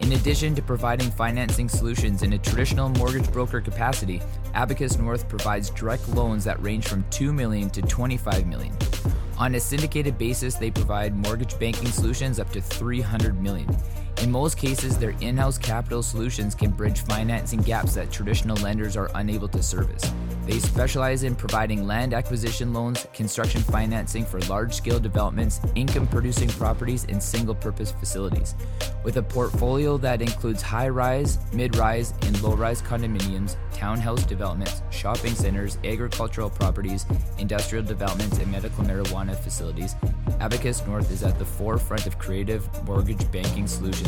In addition to providing financing solutions in a traditional mortgage broker capacity, Abacus North provides direct loans that range from 2 million to 25 million. On a syndicated basis, they provide mortgage banking solutions up to 300 million. In most cases, their in-house capital solutions can bridge financing gaps that traditional lenders are unable to service. They specialize in providing land acquisition loans, construction financing for large scale developments, income producing properties, and single purpose facilities. With a portfolio that includes high rise, mid rise, and low rise condominiums, townhouse developments, shopping centers, agricultural properties, industrial developments, and medical marijuana facilities, Abacus North is at the forefront of creative mortgage banking solutions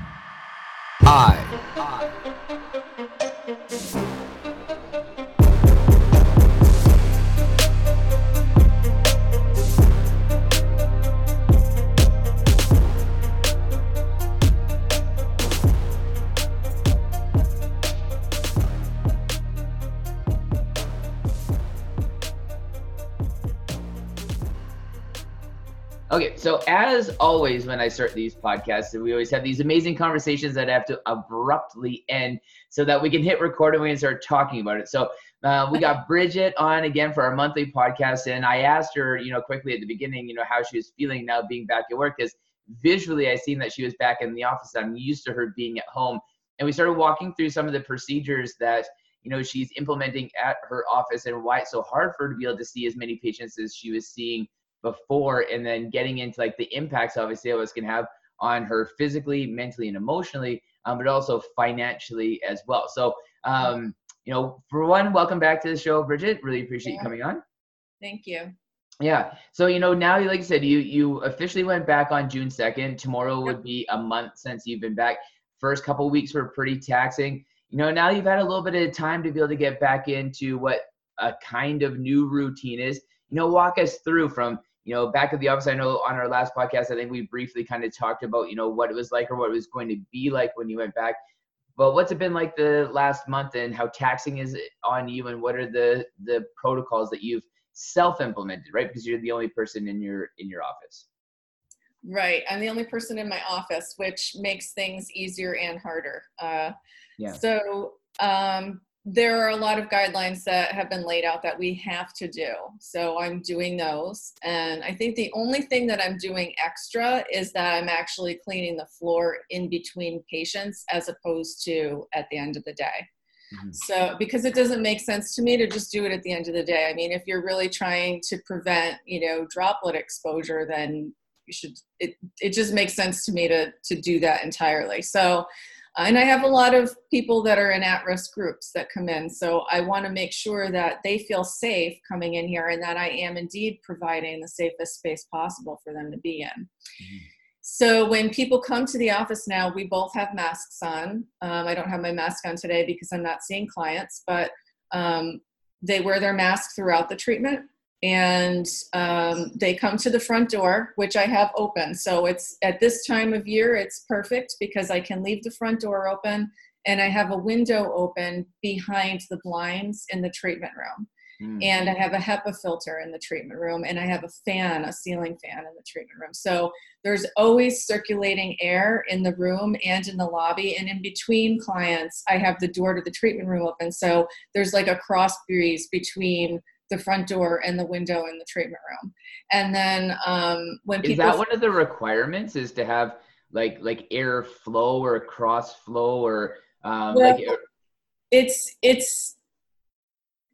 I. Okay, so as always, when I start these podcasts, we always have these amazing conversations that have to abruptly end so that we can hit record and we can start talking about it. So uh, we got Bridget on again for our monthly podcast, and I asked her, you know, quickly at the beginning, you know, how she was feeling now being back at work because visually I seen that she was back in the office. I'm used to her being at home, and we started walking through some of the procedures that you know she's implementing at her office and why it's so hard for her to be able to see as many patients as she was seeing before and then getting into like the impacts obviously it was can have on her physically mentally and emotionally um, but also financially as well. So um, you know for one welcome back to the show bridget. Really appreciate yeah. you coming on. Thank you. Yeah. So you know now like i said you you officially went back on june 2nd tomorrow yep. would be a month since you've been back. First couple weeks were pretty taxing. You know now you've had a little bit of time to be able to get back into what a kind of new routine is. You know walk us through from you know, back at the office, I know on our last podcast, I think we briefly kind of talked about, you know, what it was like or what it was going to be like when you went back. But what's it been like the last month and how taxing is it on you and what are the the protocols that you've self-implemented, right? Because you're the only person in your in your office. Right. I'm the only person in my office, which makes things easier and harder. Uh, yeah. So um, there are a lot of guidelines that have been laid out that we have to do. So I'm doing those. And I think the only thing that I'm doing extra is that I'm actually cleaning the floor in between patients as opposed to at the end of the day. Mm-hmm. So, because it doesn't make sense to me to just do it at the end of the day. I mean, if you're really trying to prevent, you know, droplet exposure, then you should. It it just makes sense to me to to do that entirely. So, and I have a lot of people that are in at-risk groups that come in. So I want to make sure that they feel safe coming in here, and that I am indeed providing the safest space possible for them to be in. Mm-hmm. So when people come to the office now, we both have masks on. Um, I don't have my mask on today because I'm not seeing clients, but um, they wear their mask throughout the treatment and um, they come to the front door which i have open so it's at this time of year it's perfect because i can leave the front door open and i have a window open behind the blinds in the treatment room Mm. And I have a HEPA filter in the treatment room, and I have a fan, a ceiling fan in the treatment room. So there's always circulating air in the room and in the lobby. And in between clients, I have the door to the treatment room open. So there's like a cross breeze between the front door and the window in the treatment room. And then um, when people. Is that one of the requirements is to have like like air flow or cross flow or um, well, like air- it's it's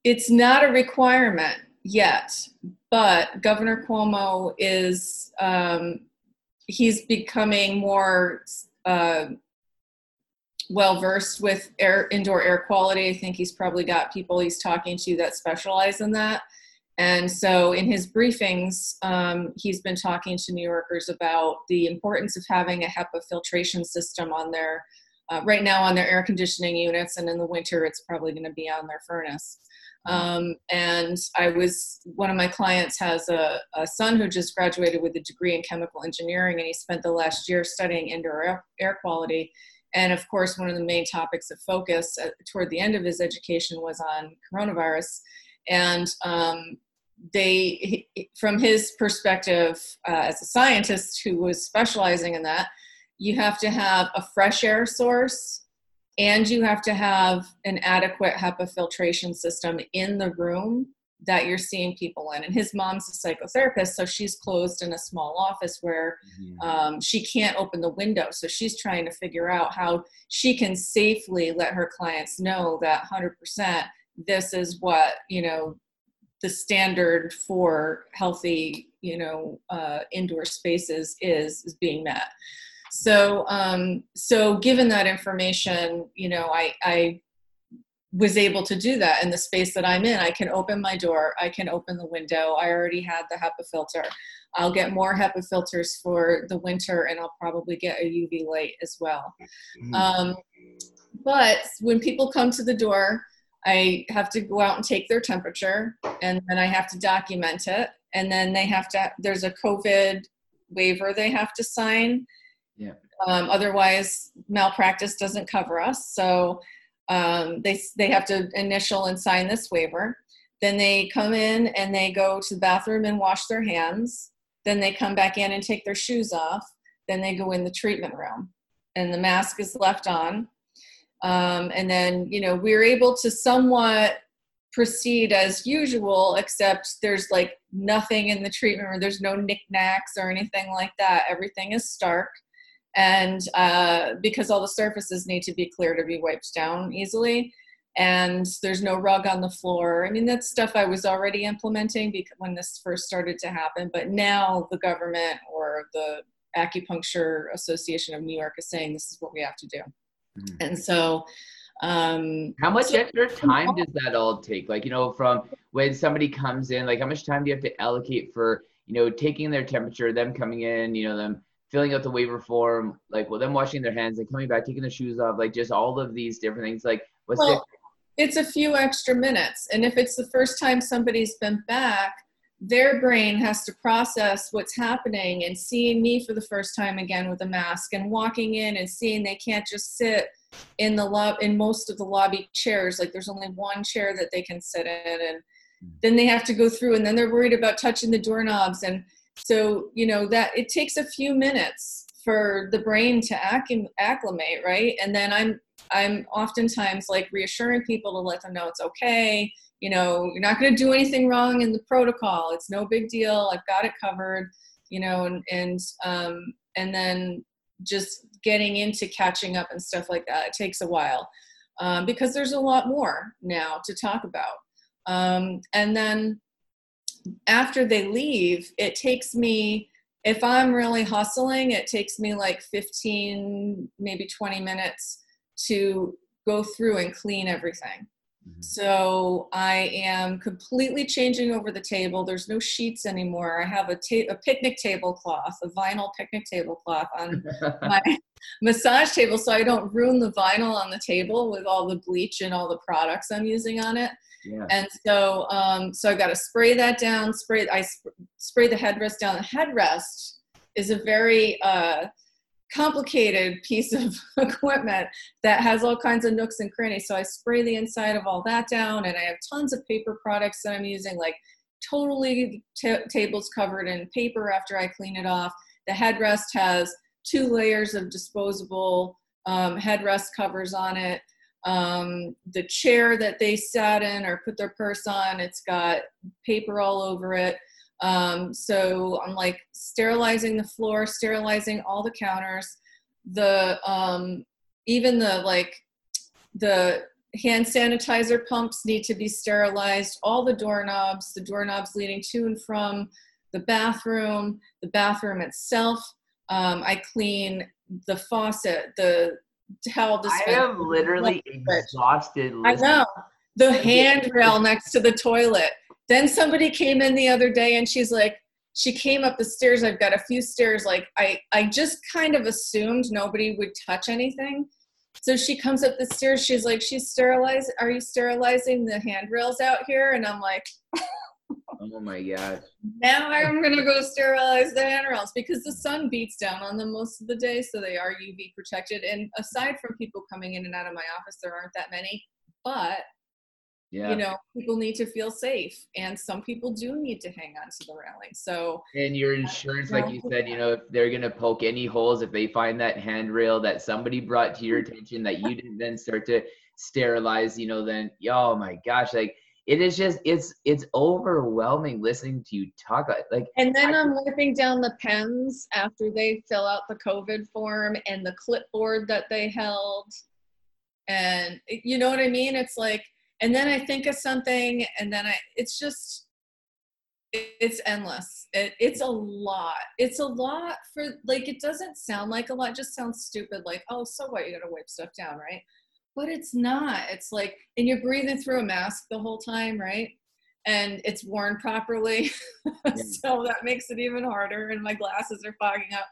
it's not a requirement yet, but Governor Cuomo is um, he's becoming more uh, well versed with air indoor air quality. I think he's probably got people he's talking to that specialize in that. And so, in his briefings, um, he's been talking to New Yorkers about the importance of having a HEPA filtration system on their uh, right now on their air conditioning units, and in the winter, it's probably going to be on their furnace. Um, and I was, one of my clients has a, a, son who just graduated with a degree in chemical engineering, and he spent the last year studying indoor air, air quality. And of course, one of the main topics of focus at, toward the end of his education was on coronavirus. And um, they, from his perspective uh, as a scientist who was specializing in that, you have to have a fresh air source and you have to have an adequate HEPA filtration system in the room that you're seeing people in. And his mom's a psychotherapist, so she's closed in a small office where mm-hmm. um, she can't open the window. So she's trying to figure out how she can safely let her clients know that 100% this is what, you know, the standard for healthy, you know, uh, indoor spaces is is being met. So, um, so given that information, you know, I, I was able to do that in the space that I'm in. I can open my door, I can open the window. I already had the HEPA filter. I'll get more HEPA filters for the winter, and I'll probably get a UV light as well. Mm-hmm. Um, but when people come to the door, I have to go out and take their temperature, and then I have to document it. And then they have to, there's a COVID waiver they have to sign yeah. Um, otherwise, malpractice doesn't cover us. So um, they they have to initial and sign this waiver. Then they come in and they go to the bathroom and wash their hands. Then they come back in and take their shoes off. Then they go in the treatment room, and the mask is left on. Um, and then you know we're able to somewhat proceed as usual, except there's like nothing in the treatment room. There's no knickknacks or anything like that. Everything is stark and uh, because all the surfaces need to be clear to be wiped down easily. And there's no rug on the floor. I mean that's stuff i was already implementing when this first started to happen. But now the government or the acupuncture association of new york is saying this is what we have to do. Mm-hmm. and so um how much so, extra time does that all take? Like you know from when somebody comes in like how much time do you have to allocate for you know taking their temperature them coming in you know them filling out the waiver form, like well, them washing their hands and coming back, taking their shoes off, like just all of these different things. Like what's well, It's a few extra minutes, and if it's the first time somebody's been back, their brain has to process what's happening and seeing me for the first time again with a mask and walking in and seeing they can't just sit in the lob in most of the lobby chairs like there's only one chair that they can sit in and hmm. then they have to go through and then they're worried about touching the doorknobs and so you know that it takes a few minutes for the brain to acclimate right? And then i'm i'm oftentimes like reassuring people to let them know it's okay. You know you're not going to do anything wrong in the protocol. It's no big deal. I've got it covered you know and and um and then just getting into catching up and stuff like that it takes a while um, because there's a lot more now to talk about. Um, and then after they leave, it takes me, if I'm really hustling, it takes me like 15, maybe 20 minutes to go through and clean everything. Mm-hmm. So I am completely changing over the table. There's no sheets anymore. I have a, ta- a picnic tablecloth, a vinyl picnic tablecloth on my massage table so I don't ruin the vinyl on the table with all the bleach and all the products I'm using on it. Yeah. And so, um, so I got to spray that down. Spray. I sp- spray the headrest down. The headrest is a very uh, complicated piece of equipment that has all kinds of nooks and crannies. So I spray the inside of all that down, and I have tons of paper products that I'm using, like totally t- tables covered in paper after I clean it off. The headrest has two layers of disposable um, headrest covers on it. Um, the chair that they sat in or put their purse on, it's got paper all over it. Um, so I'm like sterilizing the floor, sterilizing all the counters, the um, even the like the hand sanitizer pumps need to be sterilized. All the doorknobs, the doorknobs leading to and from the bathroom, the bathroom itself. Um, I clean the faucet, the towel dispenser. I am literally exhausted. I know the handrail next to the toilet then somebody came in the other day and she's like, she came up the stairs. I've got a few stairs. Like I, I just kind of assumed nobody would touch anything. So she comes up the stairs. She's like, she's sterilized. Are you sterilizing the handrails out here? And I'm like, oh my god. Now I'm gonna go sterilize the handrails because the sun beats down on them most of the day, so they are UV protected. And aside from people coming in and out of my office, there aren't that many. But yeah. you know people need to feel safe and some people do need to hang on to the railing so and your insurance like you said you know if they're going to poke any holes if they find that handrail that somebody brought to your mm-hmm. attention that you didn't then start to sterilize you know then oh my gosh like it is just it's it's overwhelming listening to you talk like and then I, i'm wiping down the pens after they fill out the covid form and the clipboard that they held. And you know what i mean? It's like and then i think of something and then i it's just it's endless. It, it's a lot. It's a lot for like it doesn't sound like a lot just sounds stupid like oh so what? You gotta wipe stuff down right but it's not. It's like and you're breathing through a mask the whole time right? And it's worn properly. So that makes it even harder and my glasses are fogging up.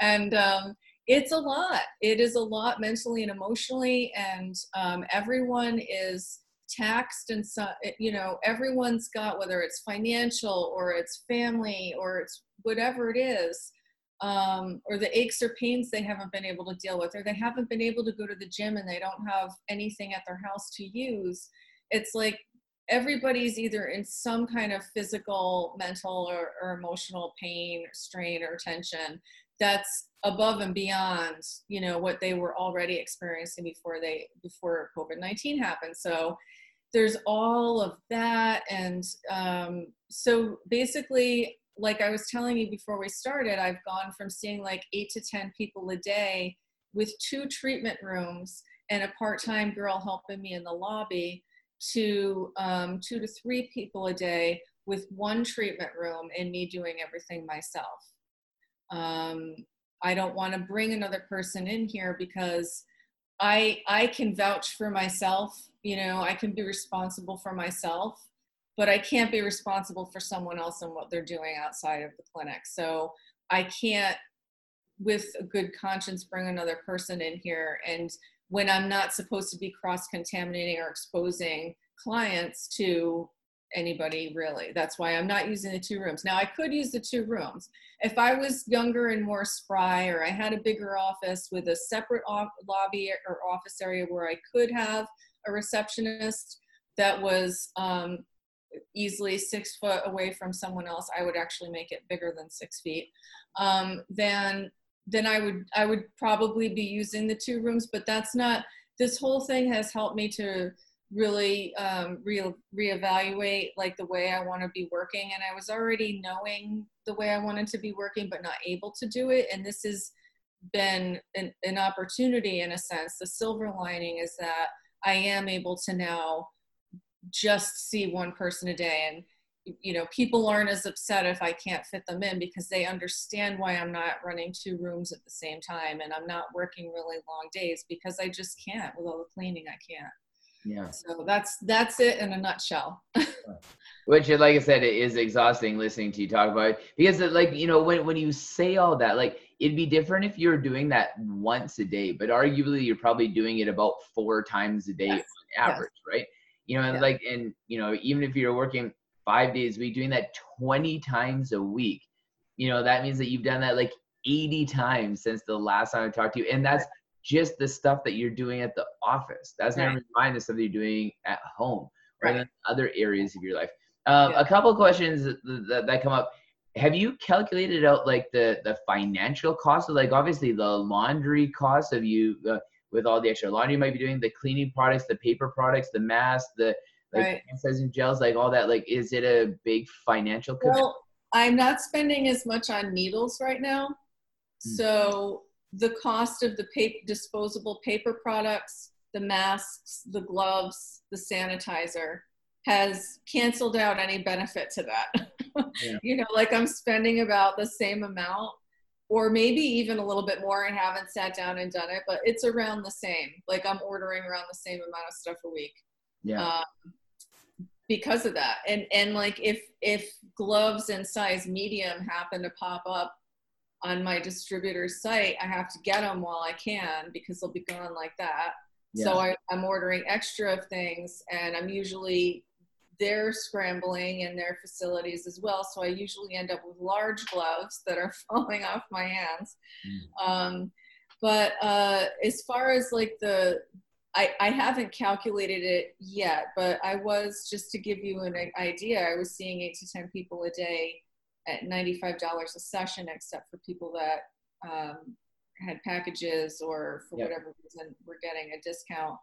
And um, it's a lot. It is a lot mentally and emotionally and um, everyone is taxed and so you know everyone's got whether it's financial or it's family or it's whatever it is um, or the aches or pains they haven't been able to deal with or they haven't been able to go to the gym and they don't have anything at their house to use it's like everybody's either in some kind of physical mental or, or emotional pain strain or tension that's above and beyond you know what they were already experiencing before they before covid-19 happened. So there's all of that and um, so basically like i was telling you before we started i've gone from seeing like eight to ten people a day with two treatment rooms and a part-time girl helping me in the lobby to um, two to three people a day with one treatment room and me doing everything myself. Um, i don't want to bring another person in here because i i can vouch for myself you know i can be responsible for myself but i can't be responsible for someone else and what they're doing outside of the clinic. So i can't with a good conscience bring another person in here and when i'm not supposed to be cross contaminating or exposing clients to anybody really. That's why i'm not using the two rooms. Now i could use the two rooms. If i was younger and more spry or i had a bigger office with a separate off- lobby or office area where i could have a receptionist that was um, easily six foot away from someone else, I would actually make it bigger than six feet. Um, then then I would I would probably be using the two rooms, but that's not. This whole thing has helped me to really um, re reevaluate like the way I want to be working, and I was already knowing the way I wanted to be working, but not able to do it. And this has been an, an opportunity in a sense. The silver lining is that I am able to now just see one person a day. And you know people aren't as upset if i can't fit them in because they understand why i'm not running two rooms at the same time and i'm not working really long days because i just can't with all the cleaning i can't. Yeah. So that's that's it in a nutshell. Which like i said it is exhausting listening to you talk about it because like you know when, when you say all that like it'd be different if you're doing that once a day but arguably you're probably doing it about four times a day yes. on average yes. right you know and yeah. like and you know even if you're working five days a week doing that 20 times a week you know that means that you've done that like 80 times since the last time i talked to you and that's just the stuff that you're doing at the office that's right. never mind the stuff that you're doing at home or right. in other areas of your life um, yeah. a couple questions that, that, that come up have you calculated out like the the financial cost of like obviously the laundry cost of you uh, with all the extra laundry you might be doing the cleaning products the paper products the mask the like right. sanitizing gels, like all that. Like, is it a big financial? Commitment? Well, I'm not spending as much on needles right now, mm. so the cost of the paper, disposable paper products, the masks, the gloves, the sanitizer has canceled out any benefit to that. Yeah. you know, like I'm spending about the same amount or maybe even a little bit more and haven't sat down and done it, but it's around the same. Like I'm ordering around the same amount of stuff a week. Yeah. Um, because of that and and like if if gloves in size medium happen to pop up on my distributor's site i have to get them while i can because they'll be gone like that yeah. so I, i'm ordering extra things and i'm usually they're scrambling in their facilities as well so i usually end up with large gloves that are falling off my hands mm. um, but uh, as far as like the I, I haven't calculated it yet, but I was just to give you an idea. I was seeing eight to ten people a day at ninety-five dollars a session, except for people that um, had packages or for yep. whatever reason were getting a discount.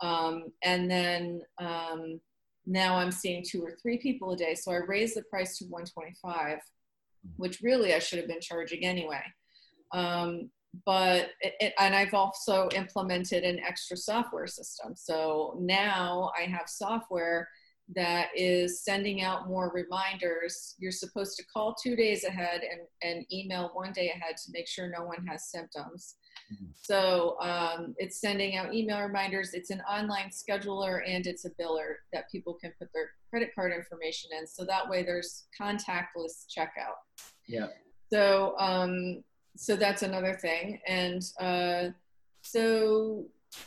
Um, and then um, now I'm seeing two or three people a day, so I raised the price to one twenty-five, which really I should have been charging anyway. Um, but it, and I've also implemented an extra software system. So now I have software that is sending out more reminders. You're supposed to call two days ahead and, and email one day ahead to make sure no one has symptoms. Mm-hmm. So um, it's sending out email reminders. It's an online scheduler and it's a biller that people can put their credit card information in. So that way there's contactless checkout. Yeah. So um, so that's another thing. And uh, so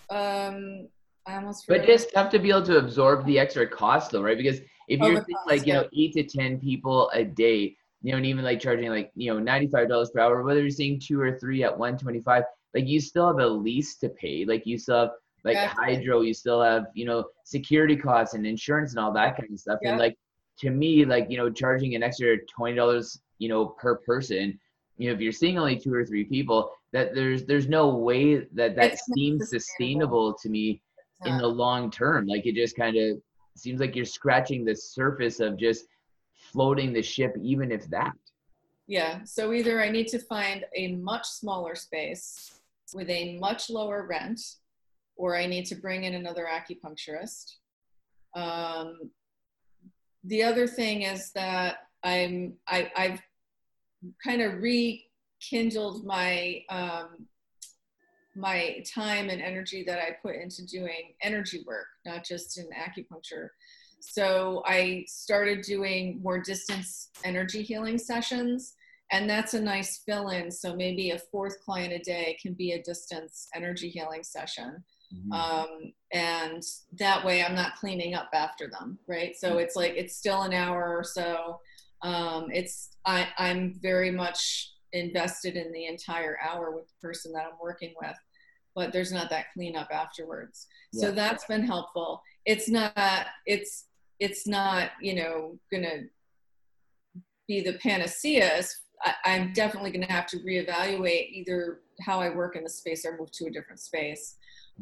um, I almost. But just tough to be able to absorb the extra cost, though, right? Because if oh, you're cost, like you yeah. know eight to ten people a day, you know, and even like charging like you know ninety five dollars per hour, whether you're seeing two or three at one twenty five, like you still have a lease to pay. Like you still have like hydro, you still have you know security costs and insurance and all that kind of stuff. Yeah. And like to me, like you know, charging an extra twenty dollars, you know, per person you know if you're seeing only two or three people that there's there's no way that that it's seems sustainable to me yeah. in the long term like it just kind of seems like you're scratching the surface of just floating the ship even if that yeah so either i need to find a much smaller space with a much lower rent or i need to bring in another acupuncturist um, the other thing is that i'm I, i've kind of rekindled my um, my time and energy that I put into doing energy work, not just in acupuncture. So I started doing more distance energy healing sessions, and that's a nice fill in. So maybe a fourth client a day can be a distance energy healing session. Mm-hmm. Um, and that way I'm not cleaning up after them, right? So mm-hmm. it's like it's still an hour or so um, it's I, I'm very much invested in the entire hour with the person that I'm working with, but there's not that cleanup afterwards. Yeah. So that's been helpful. It's not it's it's not you know gonna be the panacea I, am definitely going to have to reevaluate either how I work in the space or move to a different space.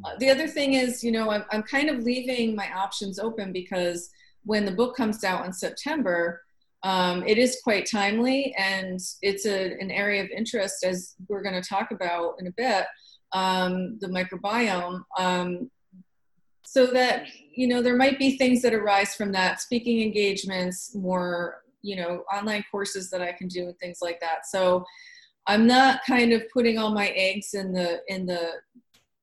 Uh, the other thing is, you know, I'm, I'm kind of leaving my options open because when the book comes out in September, um, it is quite timely and it's a, an area of interest as we're going to talk about in a bit um, the microbiome um, so that you know there might be things that arise from that speaking engagements more you know online courses that i can do and things like that. So i'm not kind of putting all my eggs in the in the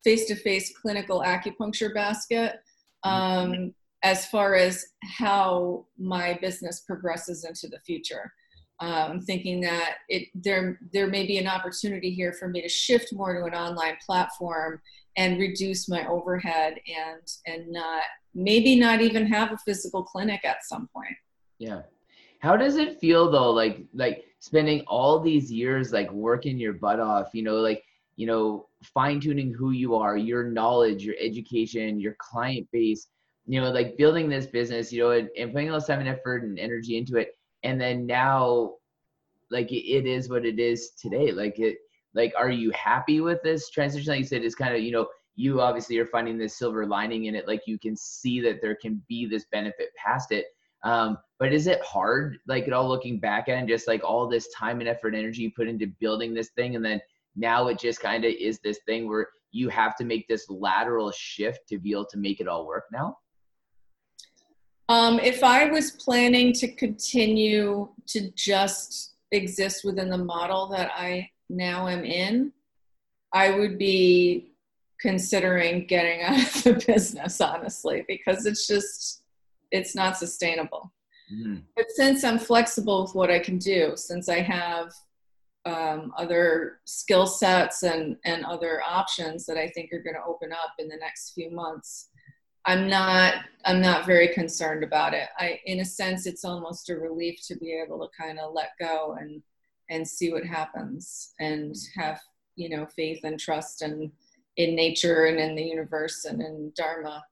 face-to-face clinical acupuncture basket um, as far as how my business progresses into the future. I'm um, thinking that it there there may be an opportunity here for me to shift more to an online platform and reduce my overhead and and not maybe not even have a physical clinic at some point. Yeah how does it feel though like like spending all these years like working your butt off you know like you know fine tuning who you are your knowledge your education your client base you know like building this business you know and, and putting all this time and effort and energy into it and then now like it, it is what it is today like it like are you happy with this transition? Like you said it's kind of you know you obviously are finding this silver lining in it like you can see that there can be this benefit past it um, but is it hard, like at all looking back at and just like all this time and effort, and energy you put into building this thing, and then now it just kind of is this thing where you have to make this lateral shift to be able to make it all work now? Um, if I was planning to continue to just exist within the model that I now am in, I would be considering getting out of the business, honestly, because it's just it's not sustainable. Mm. But since I'm flexible with what I can do, since I have um, other skill sets and, and other options that I think are going to open up in the next few months, I'm not I'm not very concerned about it. I in a sense it's almost a relief to be able to kind of let go and and see what happens and have you know faith and trust and in nature and in the universe and in dharma.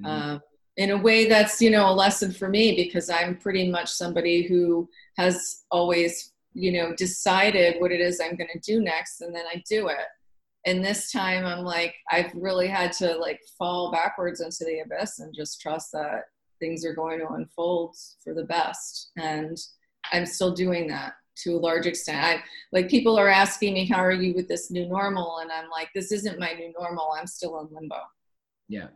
Mm. Um, in a way that's you know a lesson for me because i'm pretty much somebody who has always you know decided what it is i'm going to do next and then i do it. And this time i'm like i've really had to like fall backwards into the abyss and just trust that things are going to unfold for the best. And i'm still doing that to a large extent. I like people are asking me how are you with this new normal? And i'm like this isn't my new normal. I'm still in limbo. Yeah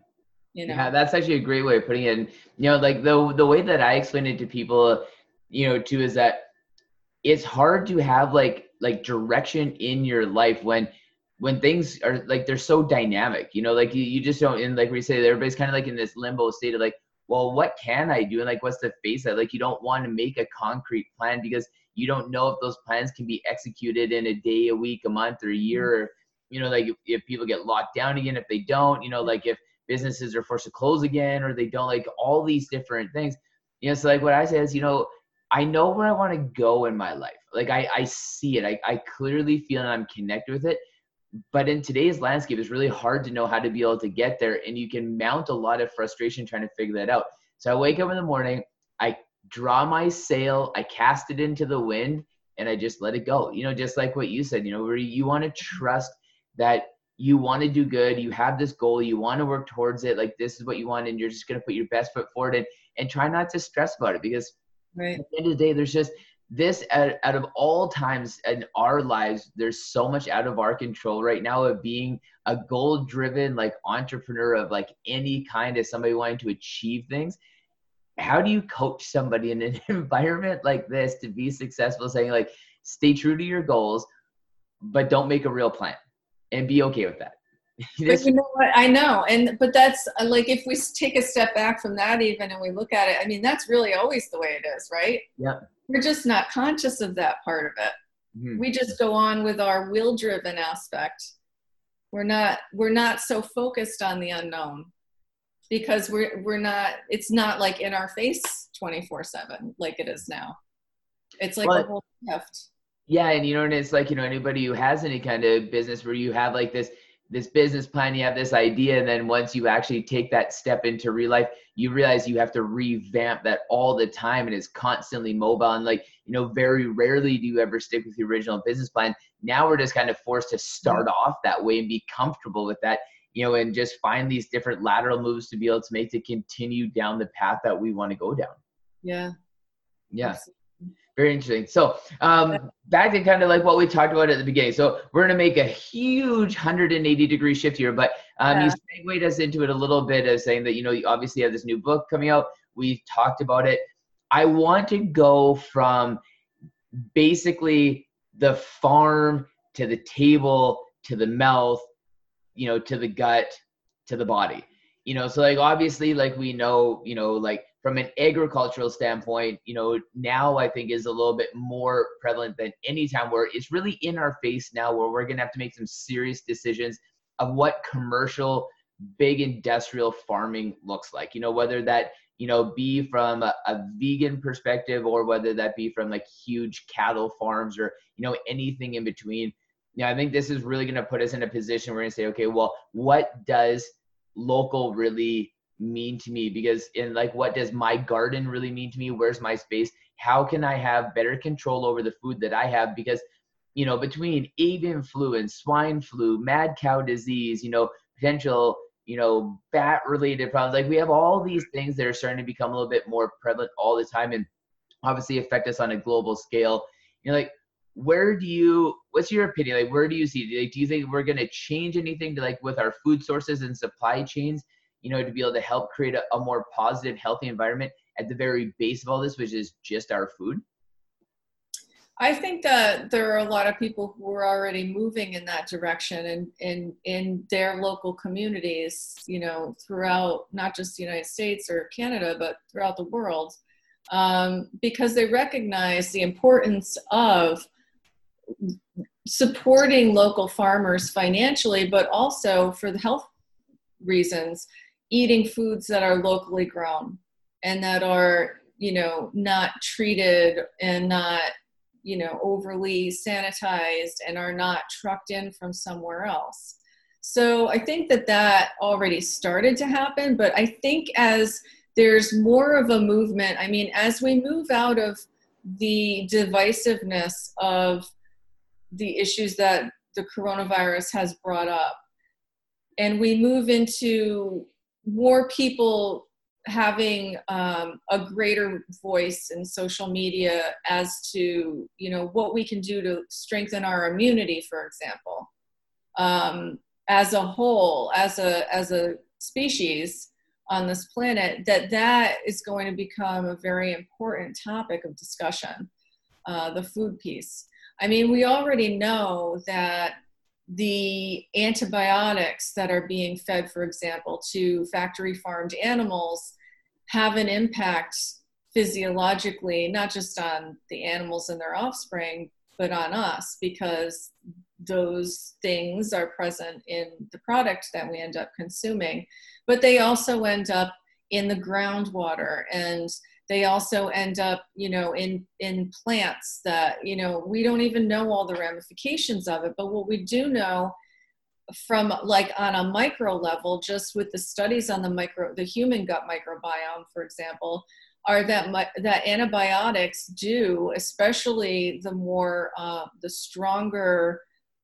you know? Yeah, that's actually a great way of putting it. And, you know, like the the way that I explain it to people, you know, too, is that it's hard to have like like direction in your life when when things are like they're so dynamic. You know, like you, you just don't. And like we say, everybody's kind of like in this limbo state of like, well, what can I do? And like, what's the face that? Like, you don't want to make a concrete plan because you don't know if those plans can be executed in a day, a week, a month, or a year. Mm-hmm. Or, you know, like if, if people get locked down again, if they don't, you know, like if businesses are forced to close again or they don't like all these different things. You know so like what i say is you know i know where i want to go in my life. Like i i see it. I, I clearly feel and i'm connected with it. But in today's landscape it's really hard to know how to be able to get there and you can mount a lot of frustration trying to figure that out. So i wake up in the morning i draw my sail i cast it into the wind and i just let it go. You know just like what you said you know where you want to trust that you want to do good you have this goal you want to work towards it like this is what you want and you're just going to put your best foot forward and, and try not to stress about it because right. at the end of the day there's just this out, out of all times in our lives there's so much out of our control right now of being a goal driven like entrepreneur of like any kind of somebody wanting to achieve things how do you coach somebody in an environment like this to be successful saying like stay true to your goals but don't make a real plan and be okay with that. but you know what? I know, and but that's like if we take a step back from that, even and we look at it. I mean, that's really always the way it is, right? Yeah. We're just not conscious of that part of it. Mm-hmm. We just go on with our will-driven aspect. We're not. We're not so focused on the unknown because we're we're not. It's not like in our face twenty four seven like it is now. It's like but, a whole shift yeah, and you know, and it's like you know, anybody who has any kind of business where you have like this this business plan, you have this idea, and then once you actually take that step into real life, you realize you have to revamp that all the time and it's constantly mobile. And like, you know, very rarely do you ever stick with the original business plan. Now we're just kind of forced to start mm-hmm. off that way and be comfortable with that, you know, and just find these different lateral moves to be able to make to continue down the path that we want to go down. Yeah. Yeah. Absolutely very interesting. So um, back to kind of like what we talked about at the beginning. So we're going to make a huge 180 degree shift here, but um, yeah. you segued us into it a little bit as saying that, you know, you obviously have this new book coming out. We've talked about it. I want to go from basically the farm to the table to the mouth, you know, to the gut to the body. You know, so like obviously like we know, you know, like from an agricultural standpoint, you know, now I think is a little bit more prevalent than any time where it's really in our face now where we're going to have to make some serious decisions of what commercial big industrial farming looks like. You know, whether that, you know, be from a, a vegan perspective or whether that be from like huge cattle farms or, you know, anything in between. Yeah, I think this is really going to put us in a position where we're going to say, okay, well, what does local really mean to me? Because in like what does my garden really mean to me? Where's my space? How can i have better control over the food that i have? Because you know between avian flu and swine flu mad cow disease you know potential you know bat related problems like we have all these things that are starting to become a little bit more prevalent all the time and obviously affect us on a global scale. You know like where do you what's your opinion? Like where do you see like do you think we're going to change anything to like with our food sources and supply chains you know, to be able to help create a, a more positive, healthy environment at the very base of all this, which is just our food? I think that there are a lot of people who are already moving in that direction and in, in their local communities, you know, throughout not just the United States or Canada, but throughout the world, um, because they recognize the importance of supporting local farmers financially, but also for the health reasons eating foods that are locally grown and that are you know not treated and not you know overly sanitized and are not trucked in from somewhere else. So i think that that already started to happen but i think as there's more of a movement i mean as we move out of the divisiveness of the issues that the coronavirus has brought up and we move into more people having um, a greater voice in social media as to you know what we can do to strengthen our immunity for example. Um, as a whole as a as a species on this planet that that is going to become a very important topic of discussion uh, the food piece. I mean we already know that the antibiotics that are being fed, for example, to factory farmed animals have an impact physiologically, not just on the animals and their offspring, but on us because those things are present in the product that we end up consuming. But they also end up in the groundwater and they also end up you know in in plants that you know we don't even know all the ramifications of it. But what we do know from like on a micro level just with the studies on the micro the human gut microbiome for example are that that antibiotics do especially the more uh, the stronger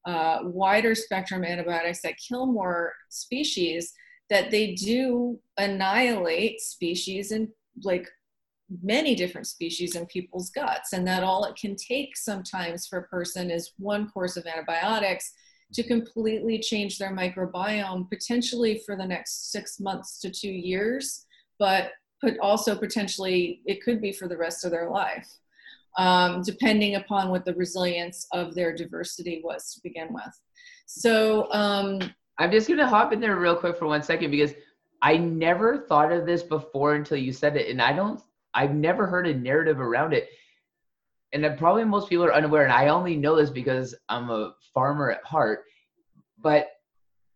uh, wider spectrum antibiotics that kill more species that they do annihilate species and like many different species in people's guts, and that all it can take sometimes for a person is one course of antibiotics to completely change their microbiome, potentially for the next six months to two years, but but also potentially it could be for the rest of their life, um, depending upon what the resilience of their diversity was to begin with. So um, I'm just gonna hop in there real quick for one second because I never thought of this before until you said it, and I don't I've never heard a narrative around it. And probably most people are unaware, and I only know this because I'm a farmer at heart. But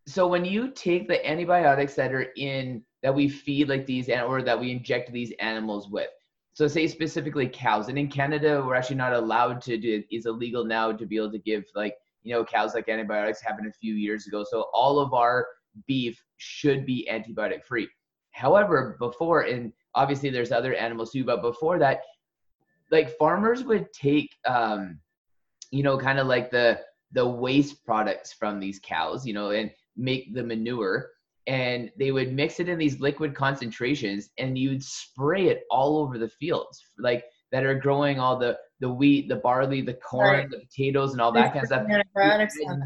so when you take the antibiotics that are in that we feed like these or that we inject these animals with, so say specifically cows, and in Canada we're actually not allowed to do it's illegal now to be able to give like you know cows like antibiotics happened a few years ago. So all of our beef should be antibiotic free. However, before and obviously there's other animals too, but before that, like farmers would take um, you know kind of like the the waste products from these cows, you know, and make the manure and they would mix it in these liquid concentrations and you'd spray it all over the fields like that are growing all the the wheat the barley the corn right. the potatoes and all that kind of stuff.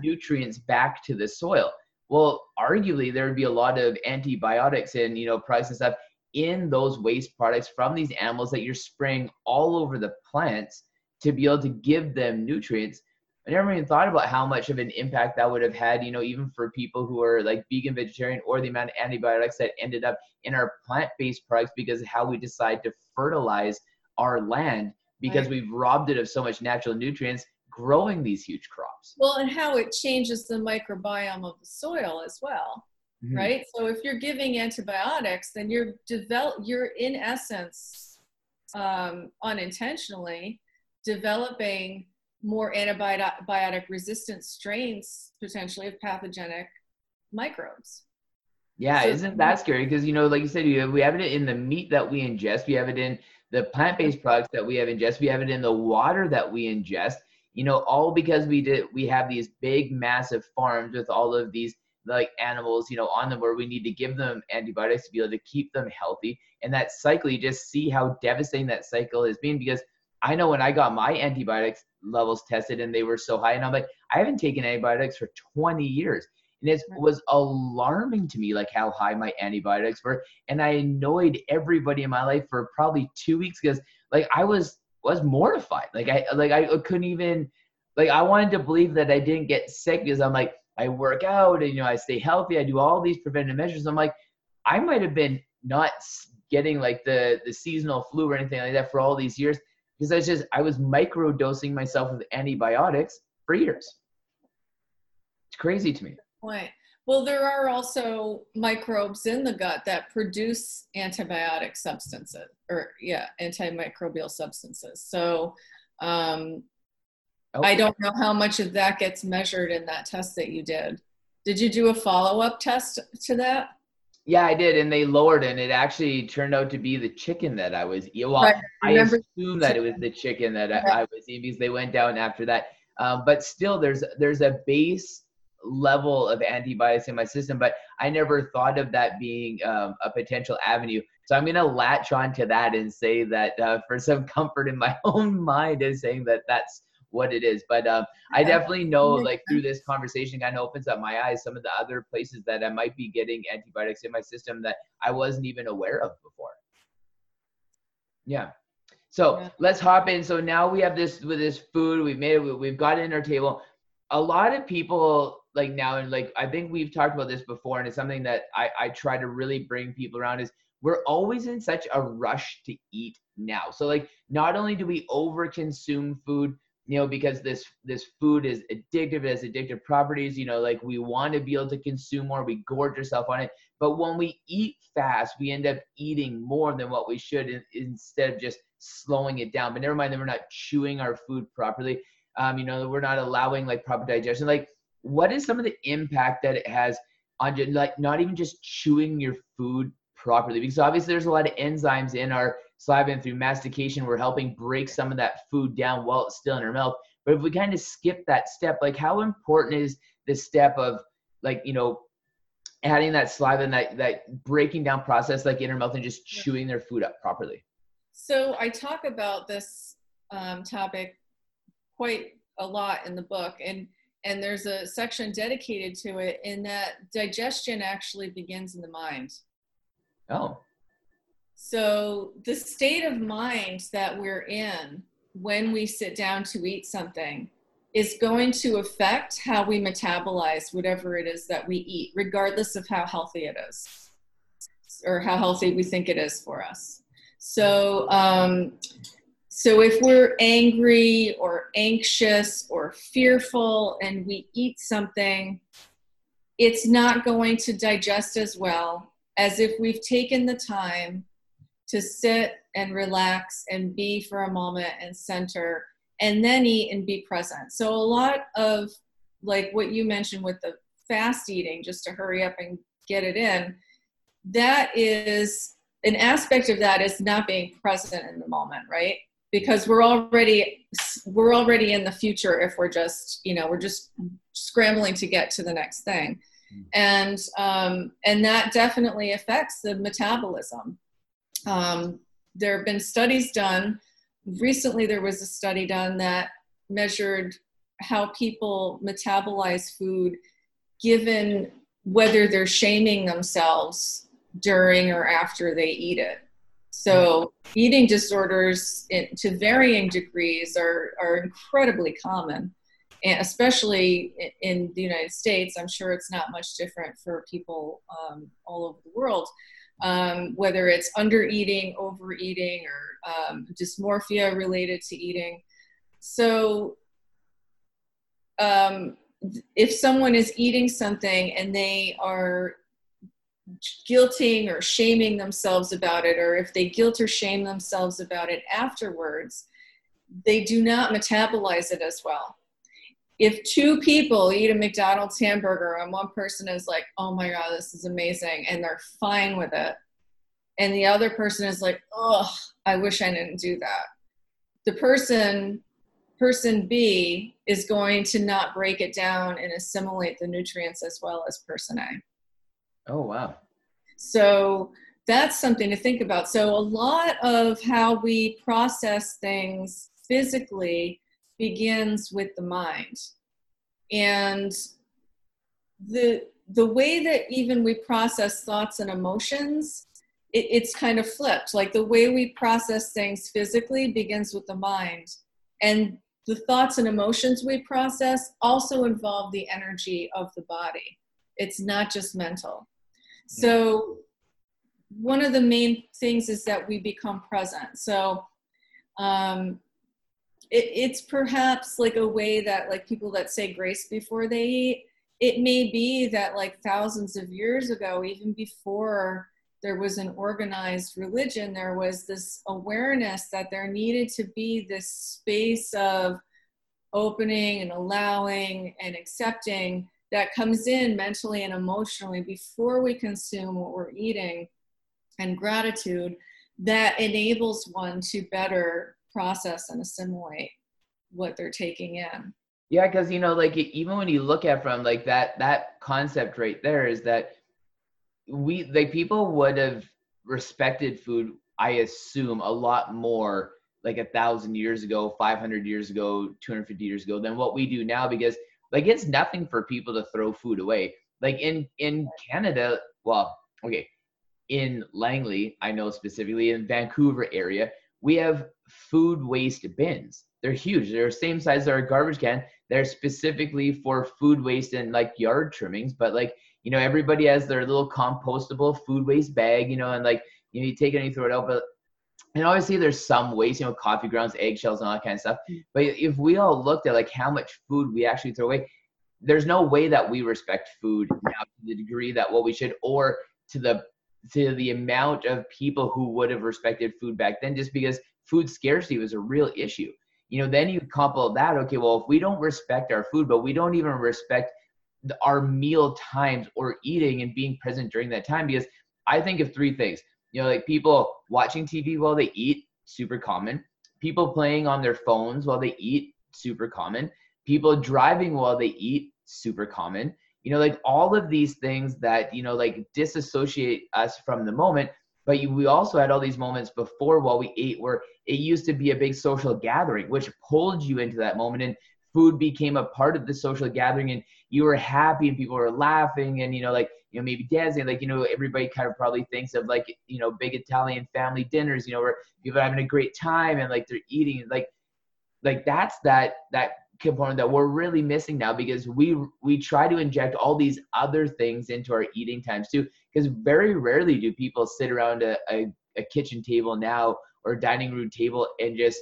nutrients back to the soil. Well arguably there would be a lot of antibiotics and you know and stuff in those waste products from these animals that you're spraying all over the plants to be able to give them nutrients I never even thought about how much of an impact that would have had, you know, even for people who are like vegan, vegetarian, or the amount of antibiotics that ended up in our plant-based products because of how we decide to fertilize our land because right. we've robbed it of so much natural nutrients growing these huge crops. Well, and how it changes the microbiome of the soil as well. Mm-hmm. Right? So if you're giving antibiotics, then you're develop you're in essence um, unintentionally developing more antibiotic resistant strains potentially of pathogenic microbes. Yeah, so, isn't that scary? Because you know, like you said, you have, we have it in the meat that we ingest, we have it in the plant-based products that we have ingest, we have it in the water that we ingest. You know, all because we did we have these big, massive farms with all of these like animals, you know, on them where we need to give them antibiotics to be able to keep them healthy. And that cycle, you just see how devastating that cycle has been because I know when I got my antibiotics levels tested and they were so high, and I'm like, I haven't taken antibiotics for 20 years. And it mm-hmm. was alarming to me, like how high my antibiotics were. And I annoyed everybody in my life for probably two weeks because, like, I was was mortified. Like I like I couldn't even like I wanted to believe that I didn't get sick because I'm like I work out and you know I stay healthy. I do all these preventive measures. I'm like I might have been not getting like the the seasonal flu or anything like that for all these years because I was just I was micro dosing myself with antibiotics for years. It's crazy to me. Point. Well, there are also microbes in the gut that produce antibiotic substances, or yeah, antimicrobial substances. So um, okay. I don't know how much of that gets measured in that test that you did. Did you do a follow up test to that? Yeah, I did, and they lowered it. And it actually turned out to be the chicken that I was eating. Well. I, I assume that it was the chicken that I, I, was eating because they went down after that. Um, but still, there's there's a base level of antibiotics in my system, but I never thought of that being um, a potential avenue. So I'm gonna latch on to that and say that uh, for some comfort in my own mind, is saying that that's what it is. But um, I definitely know, like through this conversation, kind of opens up my eyes. Some of the other places that I might be getting antibiotics in my system that I wasn't even aware of before. Yeah. So yeah. let's hop in. So now we have this with this food. We've made it. We've got it in our table. A lot of people like now, and like I think we've talked about this before, and it's something that I I try to really bring people around is we're always in such a rush to eat now. So like not only do we overconsume food, you know because this this food is addictive it has addictive properties you know like we want to be able to consume more we gorge ourselves on it. But when we eat fast we end up eating more than what we should in, instead of just slowing it down. But never mind that we're not chewing our food properly. Um, you know we're not allowing like proper digestion. Like what is some of the impact that it has on like not even just chewing your food properly? Because obviously there's a lot of enzymes in our saliva and through mastication we're helping break some of that food down while it's still in our mouth. But if we kind of skip that step like how important is the step of like you know adding that saliva and that that breaking down process like in our mouth and just chewing their food up properly? So i talk about this um, topic quite a lot in the book and and there's a section dedicated to it in that digestion actually begins in the mind. Oh so, the state of mind that we're in when we sit down to eat something is going to affect how we metabolize whatever it is that we eat, regardless of how healthy it is or how healthy we think it is for us. So, um, so if we're angry or anxious or fearful and we eat something, it's not going to digest as well as if we've taken the time to sit and relax and be for a moment and center and then eat and be present. So a lot of like what you mentioned with the fast eating just to hurry up and get it in that is an aspect of that is not being present in the moment right because we're already we're already in the future if we're just you know we're just scrambling to get to the next thing hmm. and um, and that definitely affects the metabolism um, there have been studies done recently there was a study done that measured how people metabolize food given whether they're shaming themselves during or after they eat it so eating disorders in, to varying degrees are, are incredibly common, and especially in the United States. I'm sure it's not much different for people um, all over the world. Um, whether it's under eating, overeating, or um, dysmorphia related to eating. So, um, if someone is eating something and they are guilting or shaming themselves about it, or if they guilt or shame themselves about it afterwards, they do not metabolize it as well. If two people eat a McDonald's hamburger and one person is like, oh my God, this is amazing, and they're fine with it, and the other person is like, oh, I wish I didn't do that. The person, person B, is going to not break it down and assimilate the nutrients as well as person A. Oh, wow. So that's something to think about. So a lot of how we process things physically begins with the mind. And the the way that even we process thoughts and emotions it, it's kind of flipped like the way we process things physically begins with the mind and the thoughts and emotions we process also involve the energy of the body it's not just mental so one of the main things is that we become present. So um, it, it's perhaps like a way that like people that say grace before they eat, it may be that like thousands of years ago, even before there was an organized religion, there was this awareness that there needed to be this space of opening and allowing and accepting that comes in mentally and emotionally before we consume what we're eating and gratitude that enables one to better process and assimilate what they're taking in yeah because you know like even when you look at from like that that concept right there is that we like people would have respected food i assume a lot more like a thousand years ago 500 years ago 250 years ago than what we do now because like it's nothing for people to throw food away. Like in in Canada, well, okay, in Langley, I know specifically in Vancouver area, we have food waste bins. They're huge. They're the same size as our garbage can. They're specifically for food waste and like yard trimmings. But like, you know, everybody has their little compostable food waste bag, you know, and like, you know, you take it and you throw it out. But and obviously there's some waste, you know, coffee grounds, eggshells, and all that kind of stuff. Mm. But if we all looked at like how much food we actually throw away, there's no way that we respect food now to the degree that what we should, or to the to the amount of people who would have respected food back then, just because food scarcity was a real issue. You know, then you couple that, okay, well, if we don't respect our food, but we don't even respect our meal times or eating and being present during that time, because I think of three things you know, like people watching TV while they eat, super common. People playing on their phones while they eat, super common. People driving while they eat, super common. You know, like all of these things that, you know, like disassociate us from the moment. But you, we also had all these moments before while we ate where it used to be a big social gathering, which pulled you into that moment. And food became a part of the social gathering and you were happy and people were laughing and, you know, like you know, maybe dancing. Like, you know, everybody kind of probably thinks of like, you know, big Italian family dinners, you know, where people are having a great time and like they're eating. Like, like that's that that component that we're really missing now because we we try to inject all these other things into our eating times too. Because very rarely do people sit around a, a, a kitchen table now or dining room table and just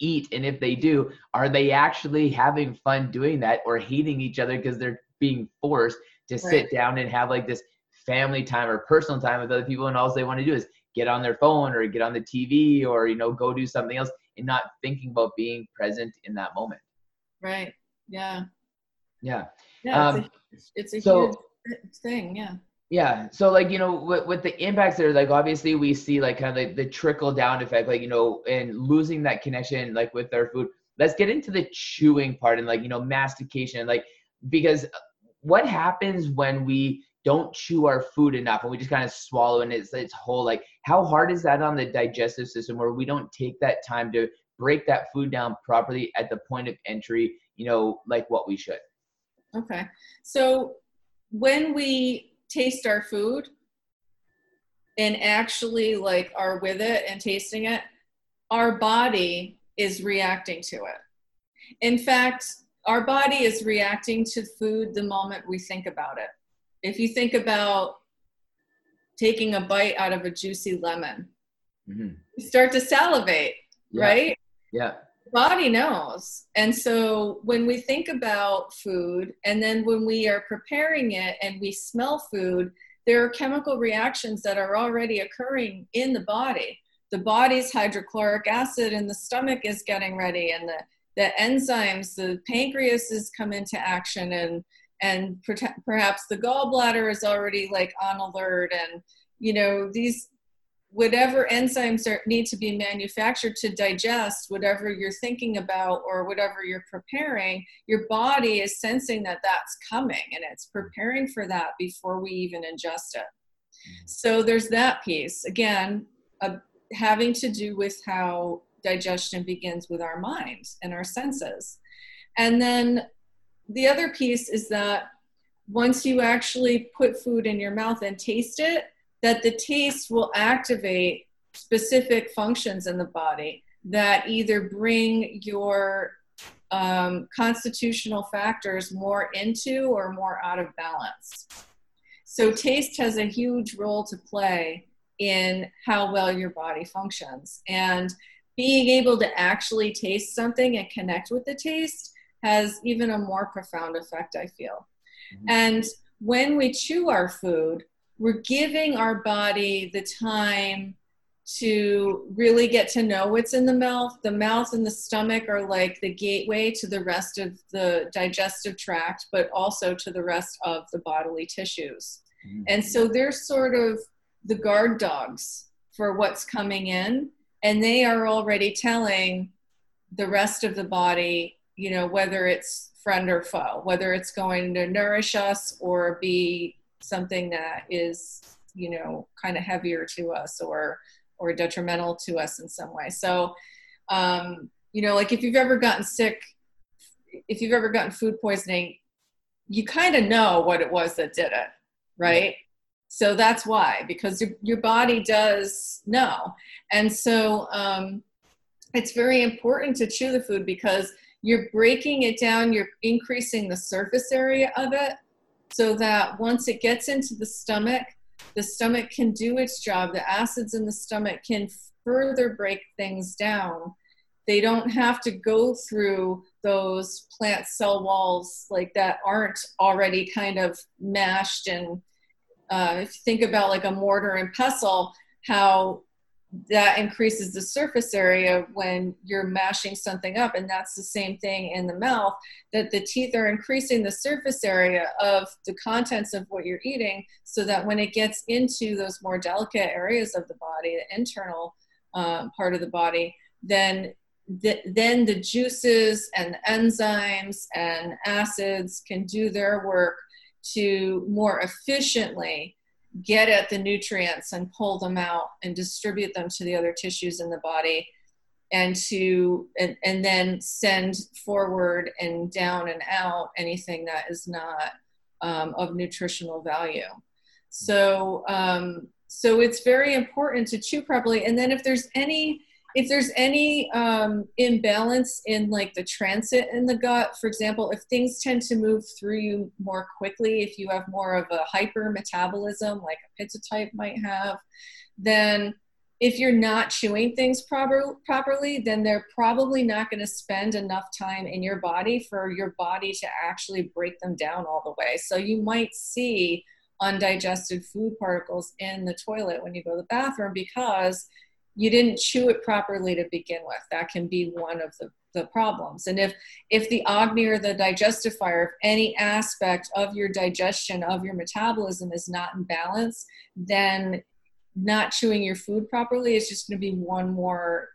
eat and if they do are they actually having fun doing that or hating each other because they're being forced to right. sit down and have like this family time or personal time with other people and all they want to do is get on their phone or get on the TV or you know go do something else and not thinking about being present in that moment. Right. Yeah. Yeah. Yeah, um, it's a, it's a so, huge thing. Yeah. Yeah. So like, you know, with, with the impacts there, like obviously we see like kind of like the trickle down effect, like, you know, and losing that connection like with our food. Let's get into the chewing part and like, you know, mastication, like because uh, what happens when we don't chew our food enough and we just kind of swallow and it's it's whole like how hard is that on the digestive system where we don't take that time to break that food down properly at the point of entry you know like what we should okay so when we taste our food and actually like are with it and tasting it our body is reacting to it in fact our body is reacting to food the moment we think about it if you think about taking a bite out of a juicy lemon, mm-hmm. you start to salivate, yeah. right? Yeah. Body knows. And so when we think about food and then when we are preparing it and we smell food, there are chemical reactions that are already occurring in the body. The body's hydrochloric acid in the stomach is getting ready and the, the enzymes, the pancreas has come into action and and perhaps the gallbladder is already like on alert and you know these whatever enzymes are, need to be manufactured to digest whatever you're thinking about or whatever you're preparing your body is sensing that that's coming and it's preparing for that before we even ingest it. Mm-hmm. so there's that piece. Again uh, having to do with how digestion begins with our mind and our senses. And then the other piece is that once you actually put food in your mouth and taste it, that the taste will activate specific functions in the body that either bring your um, constitutional factors more into or more out of balance. So, taste has a huge role to play in how well your body functions. And being able to actually taste something and connect with the taste has even a more profound effect, I feel. Mm-hmm. And when we chew our food, we're giving our body the time to really get to know what's in the mouth. The mouth and the stomach are like the gateway to the rest of the digestive tract, but also to the rest of the bodily tissues. Mm-hmm. And so they're sort of the guard dogs for what's coming in, and they are already telling the rest of the body you know, whether it's friend or foe, whether it's going to nourish us or be something that is, you know, kind of heavier to us or or detrimental to us in some way. So, um, you know, like if you've ever gotten sick, if you've ever gotten food poisoning, you kind of know what it was that did it, right? So that's why, because your, your body does know. And so um, it's very important to chew the food because you're breaking it down, you're increasing the surface area of it so that once it gets into the stomach, the stomach can do its job. The acids in the stomach can further break things down. They don't have to go through those plant cell walls like that aren't already kind of mashed and uh, if you think about like a mortar and pestle, how that increases the surface area when you're mashing something up and that's the same thing in the mouth that the teeth are increasing the surface area of the contents of what you're eating so that when it gets into those more delicate areas of the body the internal um, part of the body then the, then the juices and the enzymes and acids can do their work to more efficiently get at the nutrients and pull them out and distribute them to the other tissues in the body and to and, and then send forward and down and out anything that is not um, of nutritional value. So um, so it's very important to chew properly. And then if there's any if there's any um, imbalance in like the transit in the gut, for example, if things tend to move through you more quickly, if you have more of a hyper metabolism like a pitta type might have, then if you're not chewing things proper, properly, then they're probably not going to spend enough time in your body for your body to actually break them down all the way. So you might see undigested food particles in the toilet when you go to the bathroom because you didn't chew it properly to begin with. That can be one of the the problems. And if if the agni or the digestive fire, if any aspect of your digestion of your metabolism is not in balance then not chewing your food properly is just going to be one more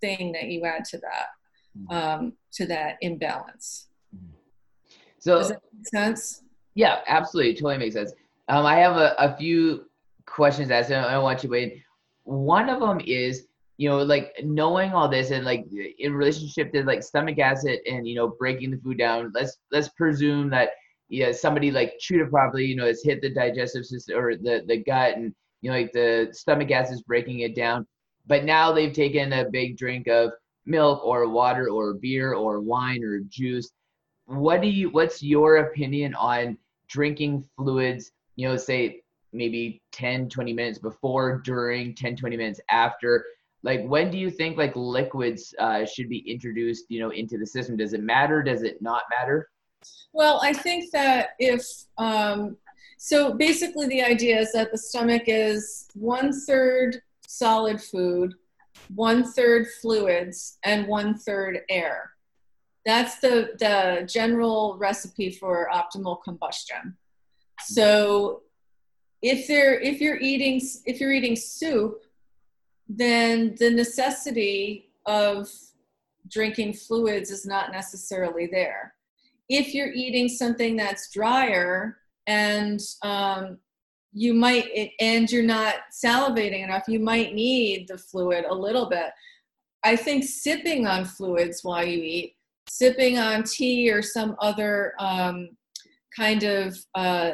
thing that you add to that mm-hmm. um, to that imbalance. So does that make sense? Yeah absolutely. Totally makes sense. Um, i have a, a few questions as i want you to wait one of them is you know, like knowing all this and like in relationship to like stomach acid and you know breaking the food down. Let's let's presume that yeah somebody like chewed it properly, you know, has hit the digestive system or the the gut and you know like the stomach acid is breaking it down. But now they've taken a big drink of milk or water or beer or wine or juice. What do you? What's your opinion on drinking fluids? You know, say maybe 10 20 minutes before during 10 20 minutes after. Like when do you think like liquids uh, should be introduced you know into the system? Does it matter? Does it not matter? Well i think that if um, so basically the idea is that the stomach is one third solid food one third fluids and one third air. That's the the general recipe for optimal combustion. So if they're if you're eating if you're eating soup then the necessity of drinking fluids is not necessarily there. If you're eating something that's drier and um, you might, and you're not salivating enough, you might need the fluid a little bit. I think sipping on fluids while you eat, sipping on tea or some other um, kind of uh,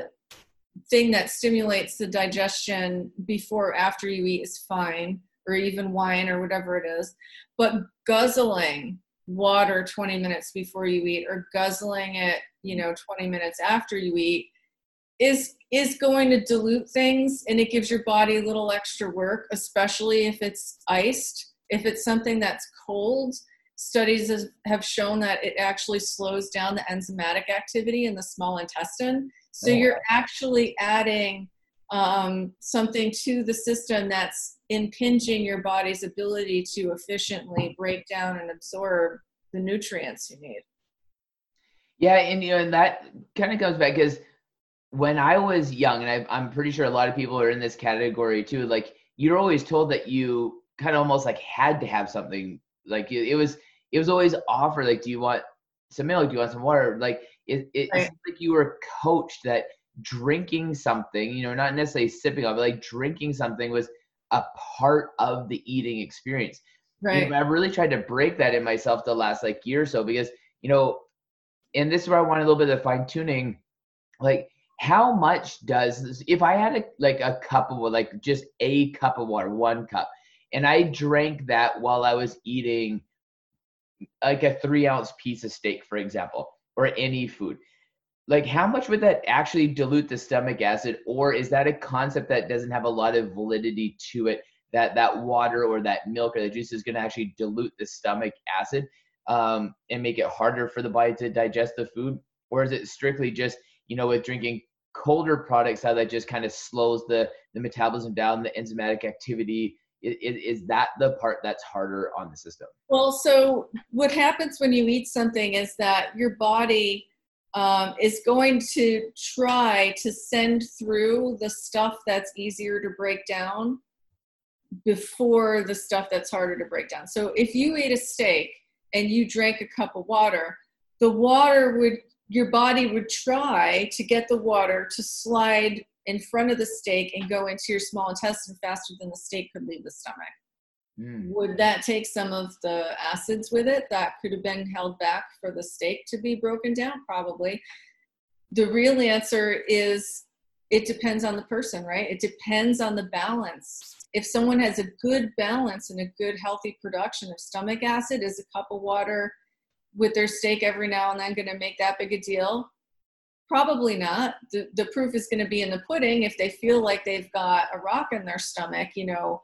thing that stimulates the digestion before after you eat is fine or even wine or whatever it is. But guzzling water 20 minutes before you eat or guzzling it, you know, 20 minutes after you eat is is going to dilute things and it gives your body a little extra work, especially if it's iced. If it's something that's cold, studies have shown that it actually slows down the enzymatic activity in the small intestine. So oh. you're actually adding um, something to the system that's impinging your body's ability to efficiently break down and absorb the nutrients you need. Yeah, and you know, and that kind of comes back because when I was young, and I, I'm pretty sure a lot of people are in this category too. Like you're always told that you kind of almost like had to have something. Like it, it was, it was always offered. Like, do you want some milk? Do you want some water? Like it, it, right. it's like you were coached that drinking something, you know, not necessarily sipping on, but like drinking something was a part of the eating experience. Right. You know, I've really tried to break that in myself the last like year or so because, you know, and this is where I want a little bit of fine tuning. Like, how much does this, if I had a like a cup of like just a cup of water, one cup, and I drank that while I was eating like a three ounce piece of steak, for example, or any food, like how much would that actually dilute the stomach acid or is that a concept that doesn't have a lot of validity to it that that water or that milk or the juice is going to actually dilute the stomach acid um, and make it harder for the body to digest the food? Or is it strictly just you know with drinking colder products how that just kind of slows the the metabolism down the enzymatic activity is, that the part that's harder on the system well so what happens when you eat something is that your body um, is going to try to send through the stuff that's easier to break down before the stuff that's harder to break down. So if you ate a steak and you drank a cup of water, the water would, your body would try to get the water to slide in front of the steak and go into your small intestine faster than the steak could leave the stomach. Mm. Would that take some of the acids with it that could have been held back for the steak to be broken down? Probably. The real answer is it depends on the person, right? It depends on the balance. If someone has a good balance and a good healthy production of stomach acid, is a cup of water with their steak every now and then going to make that big a deal? Probably not. The, the proof is going to be in the pudding. If they feel like they've got a rock in their stomach, you know,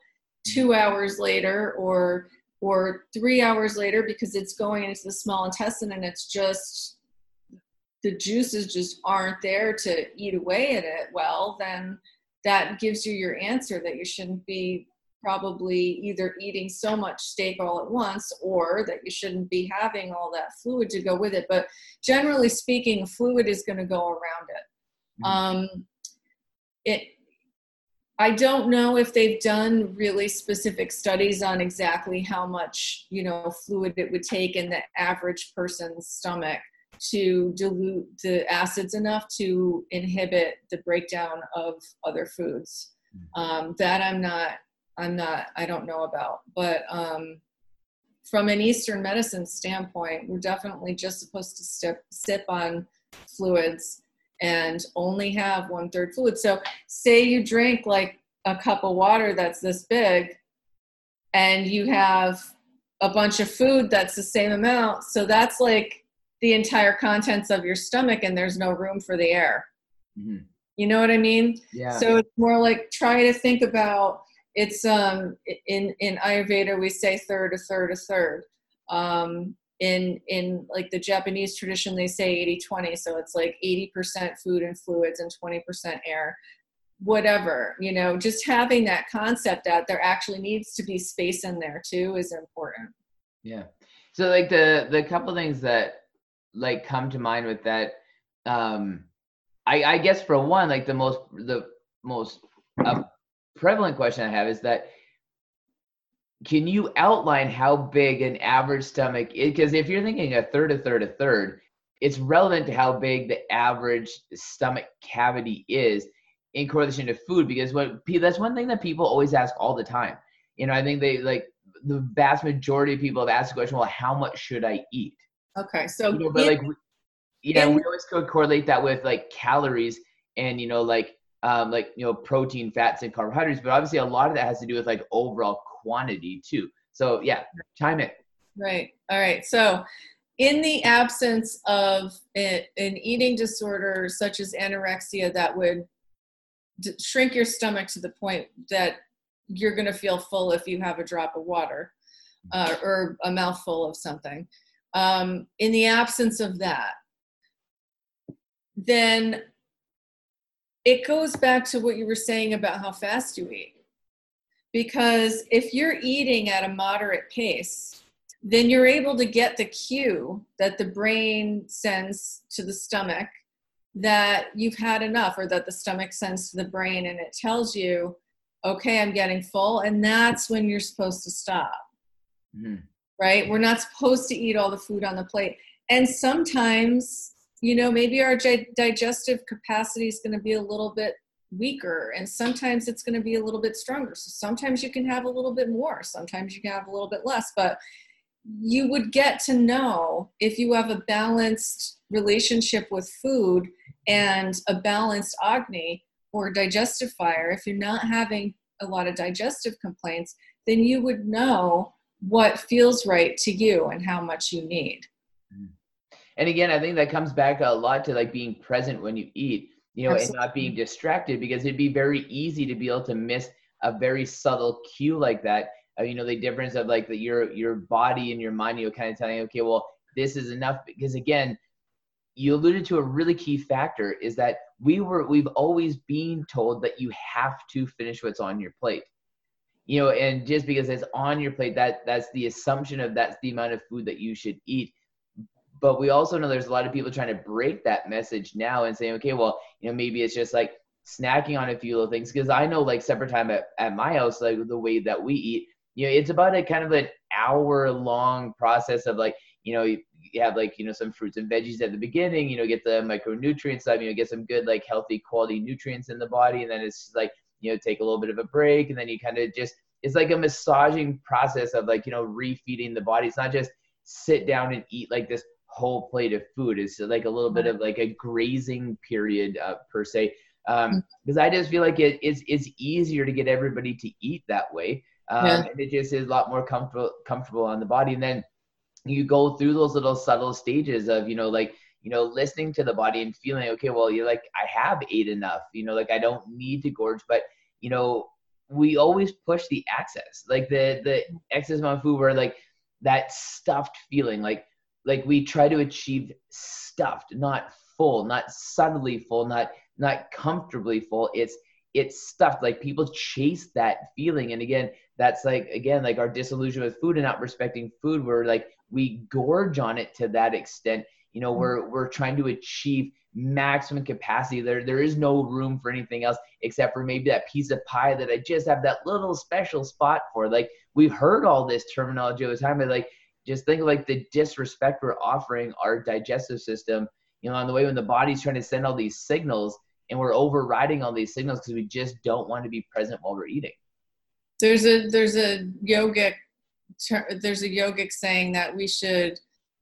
two mm-hmm. hours later or or three hours later because it's going into the small intestine and it's just the juices just aren't there to eat away at it well then that gives you your answer that you shouldn't be probably either eating so much steak all at once or that you shouldn't be having all that fluid to go with it. But generally speaking, fluid is going to go around it. Mm-hmm. Um, it I don't know if they've done really specific studies on exactly how much, you know, fluid it would take in the average person's stomach to dilute the acids enough to inhibit the breakdown of other foods. Mm-hmm. Um, that I'm not, I'm not, I don't know about. But um, from an Eastern medicine standpoint, we're definitely just supposed to sip, sip on fluids and only have one third fluid. So, say you drink like a cup of water that's this big, and you have a bunch of food that's the same amount. So, that's like the entire contents of your stomach and there's no room for the air. Mm-hmm. You know what I mean? Yeah. So it's more like try to think about it's um in in Ayurveda we say third a third a third. Um in in like the Japanese tradition they say 80 20 so it's like 80% food and fluids and 20% air. Whatever you know just having that concept out there actually needs to be space in there too is important. Yeah. So like the the couple things that like come to mind with that um i i guess for one like the most the most prevalent question i have is that can you outline how big an average stomach is because if you're thinking a third a third a third it's relevant to how big the average stomach cavity is in correlation to food because what that's one thing that people always ask all the time. You know i think they like the vast majority of people have asked the question well how much should i eat? Okay, so you know, but like, yeah, we always could correlate that with like calories and you know, like, um, like you know, protein, fats, and carbohydrates. But obviously, a lot of that has to do with like overall quantity too. So yeah, chime it. Right. All right. So, in the absence of an eating disorder such as anorexia, that would shrink your stomach to the point that you're going to feel full if you have a drop of water uh, or a mouthful of something um, in the absence of that, then it goes back to what you were saying about how fast you eat. Because if you're eating at a moderate pace, then you're able to get the cue that the brain sends to the stomach that you've had enough, or that the stomach sends to the brain and it tells you, okay, I'm getting full. And that's when you're supposed to stop. Mm-hmm right? We're not supposed to eat all the food on the plate. And sometimes, you know, maybe our digestive capacity is going to be a little bit weaker and sometimes it's going to be a little bit stronger. So sometimes you can have a little bit more, sometimes you can have a little bit less, but you would get to know if you have a balanced relationship with food and a balanced agni or digestive fire if you're not having a lot of digestive complaints then you would know what feels right to you and how much you need. And again, I think that comes back a lot to like being present when you eat, you know, Absolutely. and not being distracted because it'd be very easy to be able to miss a very subtle cue like that. Uh, you know, the difference of like the, your your body and your mind, you know, kind of telling, okay, well, this is enough because again, you alluded to a really key factor is that we were we've always been told that you have to finish what's on your plate you know and just because it's on your plate that that's the assumption of that's the amount of food that you should eat but we also know there's a lot of people trying to break that message now and saying okay well you know maybe it's just like snacking on a few little things. Because i know like separate time at, at my house like the way that we eat you know it's about a kind of an hour long process of like you know you, you have like you know some fruits and veggies at the beginning you know get the micronutrients stuff you know get some good like healthy quality nutrients in the body and then it's like you know take a little bit of a break and then you kind of just it's like a massaging process of like you know refeeding the body. It's not just sit down and eat like this whole plate of food it's like a little bit of like a grazing period uh, per se um because mm. i just feel like it, it's it's easier to get everybody to eat that way um, yeah. and it just is a lot more comfortable comfortable on the body and then you go through those little subtle stages of you know like you know listening to the body and feeling okay well you're like i have ate enough you know like i don't need to gorge but you know, we always push the excess, like the the excess amount of food where like that stuffed feeling, like like we try to achieve stuffed, not full, not subtly full, not not comfortably full. It's it's stuffed. Like people chase that feeling, and again, that's like again like our disillusion with food and not respecting food we're like we gorge on it to that extent you know we're we're trying to achieve maximum capacity there there is no room for anything else except for maybe that piece of pie that i just have that little special spot for like we've heard all this terminology over time but like just think of like the disrespect we're offering our digestive system you know on the way when the body's trying to send all these signals and we're overriding all these signals because we just don't want to be present while we're eating. There's a there's a yogic there's a yogic saying that we should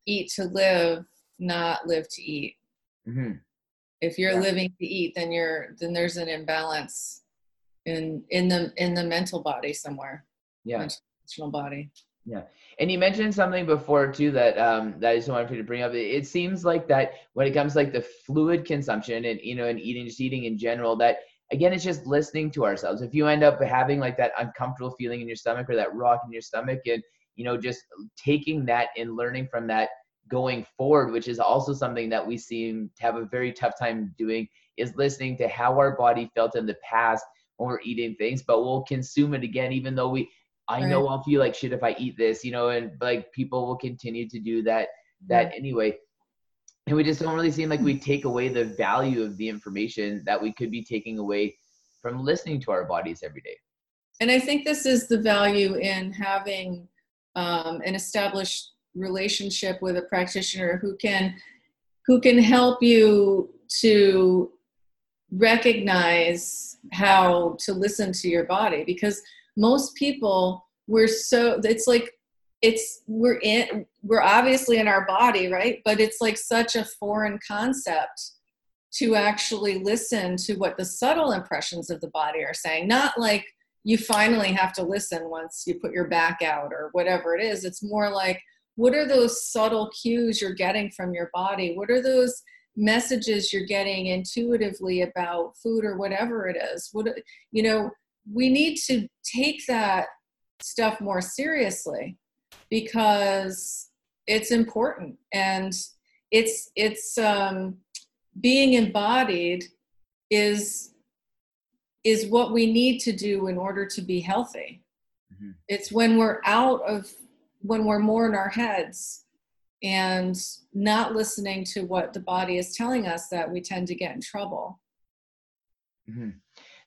eat to live not live to eat. Mm-hmm. if you're yeah. living to eat then you're then there's an imbalance in in the in the mental body somewhere. Yeah. Mental body. Yeah and you mentioned something before too that um that i just wanted to bring up. It seems like that when it comes like the fluid consumption and you know and eating just eating in general that again it's just listening to ourselves. If you end up having like that uncomfortable feeling in your stomach or that rock in your stomach and you know just taking that and learning from that going forward which is also something that we seem to have a very tough time doing is listening to how our body felt in the past when we're eating things but we'll consume it again even though we i right. know i'll feel like shit if i eat this you know and like people will continue to do that that yeah. anyway and we just don't really seem like we take away the value of the information that we could be taking away from listening to our bodies every day and i think this is the value in having um, an established relationship with a practitioner who can who can help you to recognize how to listen to your body because most people we're so it's like it's we're in we're obviously in our body right? But it's like such a foreign concept to actually listen to what the subtle impressions of the body are saying. Not like you finally have to listen once you put your back out or whatever it is. It's more like what are those subtle cues you're getting from your body? What are those messages you're getting intuitively about food or whatever it is? What you know we need to take that stuff more seriously because it's important and it's it's um, being embodied is is what we need to do in order to be healthy mm-hmm. it's when we're out of when we're more in our heads and not listening to what the body is telling us that we tend to get in trouble mm-hmm.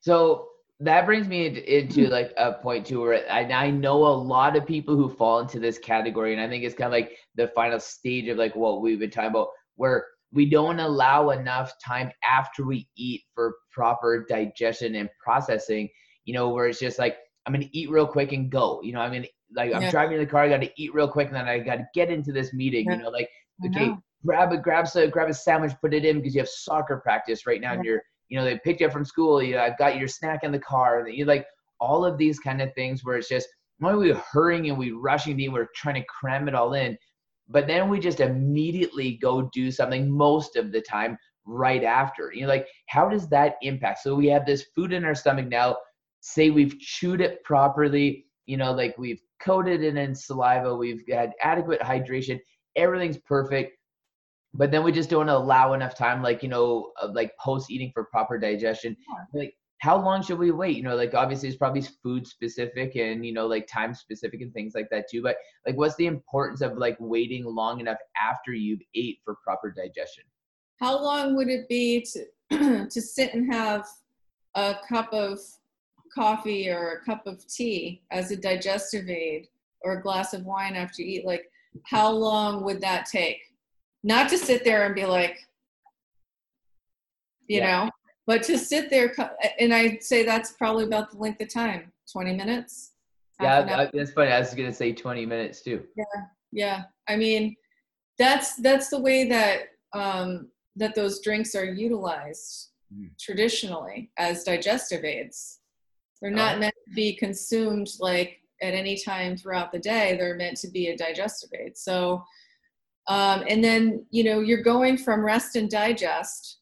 so that brings me into hmm. like a point too where I, I know a lot of people who fall into this category and i think it's kind of like the final stage of like what we've been talking about where we don't allow enough time after we eat for proper digestion and processing you know where it's just like i'm gonna eat real quick and go you know i'm gonna like i'm yeah. driving in the car i gotta eat real quick and then i gotta get into this meeting yeah. you know like okay grab a grab a grab a sandwich put it in because you have soccer practice right now yeah. and you're you know they picked you up from school you know, i've got your snack in the car and you like all of these kind of things where it's just why are we hurrying and we rushing to we're trying to cram it all in but then we just immediately go do something most of the time right after. You know like how does that impact? So we have this food in our stomach now. Say we've chewed it properly you know like we've coated it in saliva we've had adequate hydration everything's perfect but then we just don't allow enough time like you know uh, like post eating for proper digestion. Yeah. like how long should we wait? You know like obviously it's probably food specific and you know like time specific and things like that too but like what's the importance of like waiting long enough after you've ate for proper digestion? How long would it be to to sit and have a cup of coffee or a cup of tea as a digestive aid or a glass of wine after you eat? Like how long would that take not to sit there and be like you yeah. know but to sit there and i say that's probably about the length of time 20 minutes yeah that's funny i was gonna say 20 minutes too yeah yeah i mean that's that's the way that um that those drinks are utilized mm. traditionally as digestive aids they're not oh. meant to be consumed like at any time throughout the day they're meant to be a digestive aid so um, and then, you know, you're going from rest and digest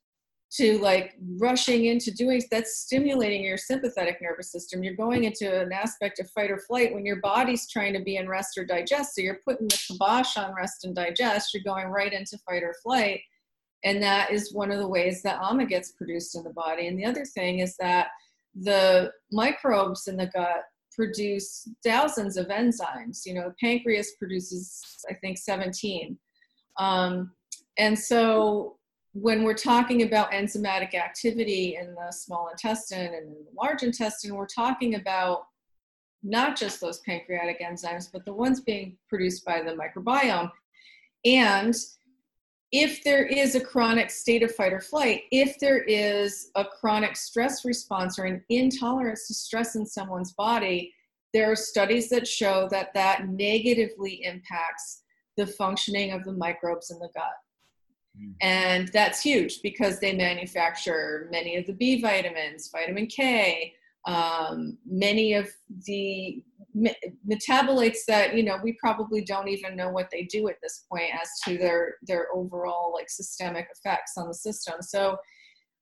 to like rushing into doing that's stimulating your sympathetic nervous system. You're going into an aspect of fight or flight when your body's trying to be in rest or digest. So you're putting the kibosh on rest and digest. You're going right into fight or flight. And that is one of the ways that AMA gets produced in the body. And the other thing is that the microbes in the gut produce thousands of enzymes. You know, the pancreas produces, I think, 17. Um, and so when we're talking about enzymatic activity in the small intestine and in the large intestine, we're talking about not just those pancreatic enzymes, but the ones being produced by the microbiome. And if there is a chronic state of fight or flight, if there is a chronic stress response or an intolerance to stress in someone's body, there are studies that show that that negatively impacts the functioning of the microbes in the gut. Hmm. And that's huge because they manufacture many of the B vitamins, vitamin K, um, many of the me- metabolites that you know we probably don't even know what they do at this point as to their their overall like systemic effects on the system so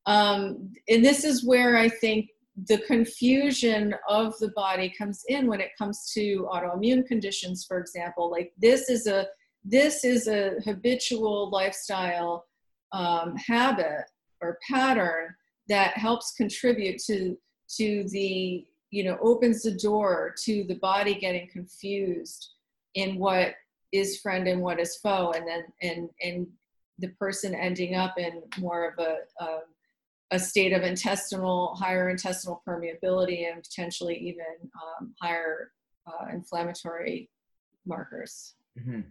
um, and this is where i think the confusion of the body comes in when it comes to autoimmune conditions for example like this is a this is a habitual lifestyle um, habit or pattern that helps contribute to to the you know opens the door to the body getting confused in what is friend and what is foe and then and and the person ending up in more of a, a a state of intestinal higher intestinal permeability and potentially even um, higher uh, inflammatory markers mm-hmm.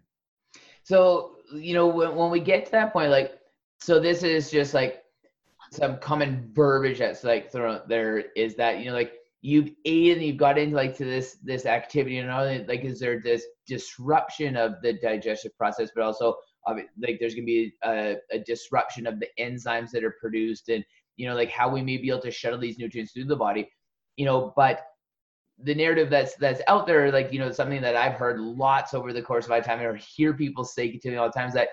So you know when, when we get to that point like so this is just like some common verbiage that's like thrown there is that you know like you've ate and you've got into like to this this activity and all that, like is there this disruption of the digestive process but also like there's gonna be a, a disruption of the enzymes that are produced and you know like how we may be able to shuttle these nutrients through the body you know but the narrative that's that's out there like you know something that i've heard lots over the course of my time or hear people say to me all the times that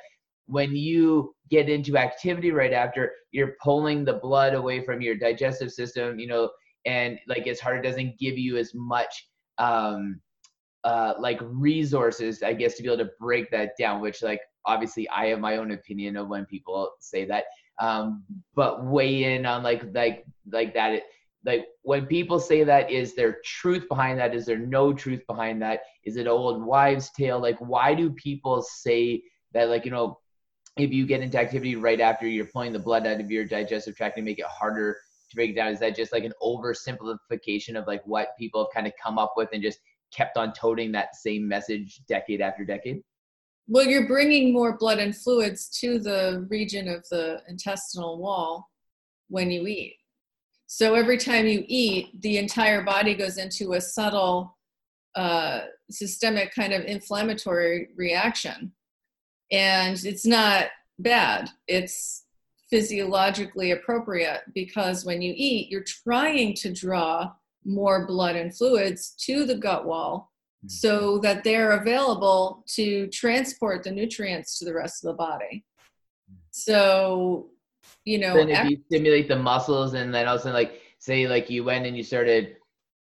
when you get into activity right after, you're pulling the blood away from your digestive system, you know, and like it's hard, it doesn't give you as much um uh like resources, I guess, to be able to break that down, which like obviously I have my own opinion of when people say that. Um, but weigh in on like like like that it, like when people say that is there truth behind that? Is there no truth behind that? Is it old wives tale? Like why do people say that like you know if you get into activity right after you're pulling the blood out of your digestive tract and make it harder to break it down is that just like an oversimplification of like what people have kind of come up with and just kept on toting that same message decade after decade? Well you're bringing more blood and fluids to the region of the intestinal wall when you eat so every time you eat the entire body goes into a subtle uh, systemic kind of inflammatory reaction. And it's not bad. It's physiologically appropriate because when you eat you're trying to draw more blood and fluids to the gut wall mm-hmm. so that they're available to transport the nutrients to the rest of the body. So you know then if you stimulate the muscles and then also like say like you went and you started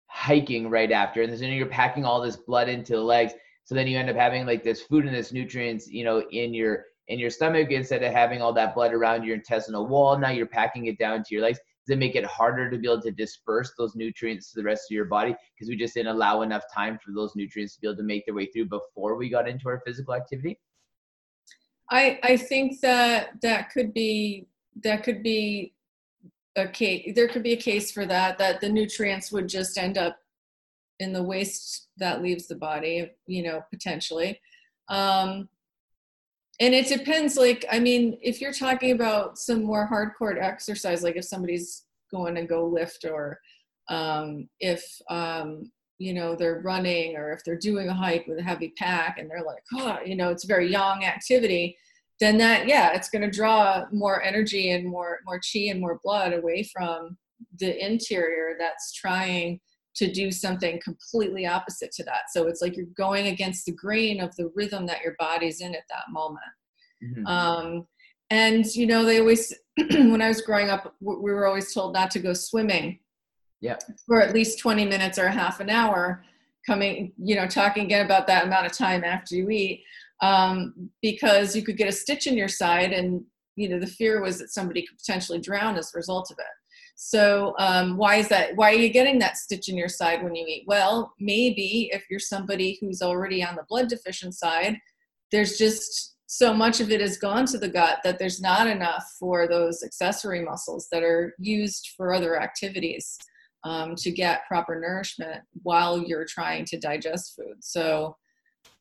hiking right after and then you're packing all this blood into the legs so then you end up having like this food and this nutrients, you know, in your in your stomach instead of having all that blood around your intestinal wall. Now you're packing it down to your legs. Does it make it harder to be able to disperse those nutrients to the rest of your body because we just didn't allow enough time for those nutrients to be able to make their way through before we got into our physical activity? I I think that that could be that could be a case. There could be a case for that that the nutrients would just end up in the waste that leaves the body, you know, potentially. Um, and it depends, like, I mean, if you're talking about some more hardcore exercise, like if somebody's going to go lift or um, if, um, you know, they're running or if they're doing a hike with a heavy pack and they're like, oh, you know, it's very yang activity, then that, yeah, it's going to draw more energy and more, more chi and more blood away from the interior that's trying to do something completely opposite to that. So it's like you're going against the grain of the rhythm that your body's in at that moment. Mm-hmm. Um, and you know, they always, when I was growing up, we were always told not to go swimming. Yeah. For at least 20 minutes or half an hour, coming, you know, talking again about that amount of time after you eat, um, because you could get a stitch in your side, and you know, the fear was that somebody could potentially drown as a result of it. So um, why is that? Why are you getting that stitch in your side when you eat? Well, maybe if you're somebody who's already on the blood deficient side, there's just so much of it has gone to the gut that there's not enough for those accessory muscles that are used for other activities um, to get proper nourishment while you're trying to digest food. So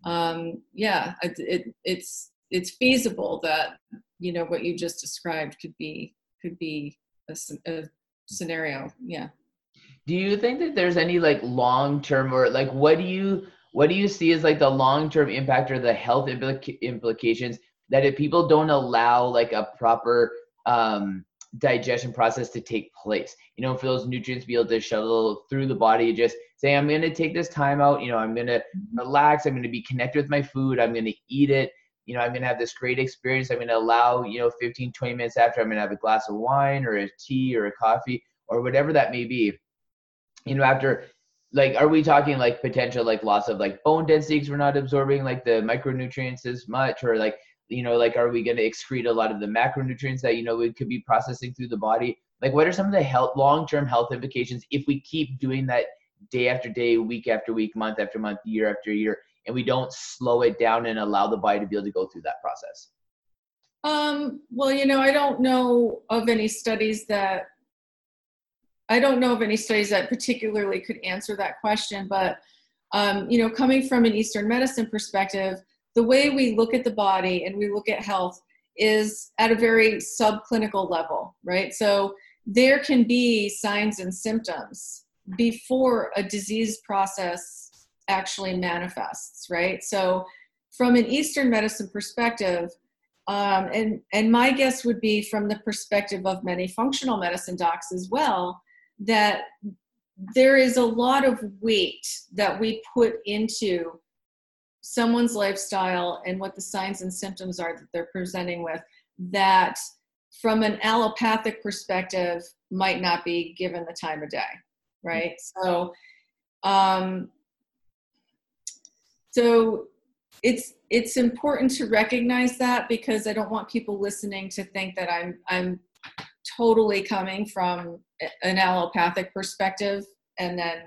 um, yeah, it, it, it's it's feasible that you know what you just described could be could be a, a scenario yeah. Do you think that there's any like long term or like what do you what do you see as like the long term impact or the health implica- implications that if people don't allow like a proper um, digestion process to take place. You know for those nutrients to be able to shuttle through the body just say i'm going to take this time out. You know i'm going to mm-hmm. relax. I'm going to be connected with my food. I'm going to eat it. You know i'm going to have this great experience. I'm going to allow you know 15 20 minutes after i'm going to have a glass of wine or a tea or a coffee or whatever that may be. You know after like are we talking like potential like loss of like bone density because we're not absorbing like the micronutrients as much or like you know like are we going to excrete a lot of the macronutrients that you know we could be processing through the body? Like what are some of the health long-term health implications if we keep doing that day after day week after week month after month year after year and we don't slow it down and allow the body to be able to go through that process? Um, well you know i don't know of any studies that i don't know of any studies that particularly could answer that question but um, you know coming from an eastern medicine perspective the way we look at the body and we look at health is at a very subclinical level, right? So there can be signs and symptoms before a disease process actually manifests, right? So from an Eastern medicine perspective, um, and and my guess would be from the perspective of many functional medicine docs as well, that there is a lot of weight that we put into someone's lifestyle and what the signs and symptoms are that they're presenting with that from an allopathic perspective might not be given the time of day right? So um so it's it's important to recognize that because i don't want people listening to think that i'm i'm totally coming from an allopathic perspective and then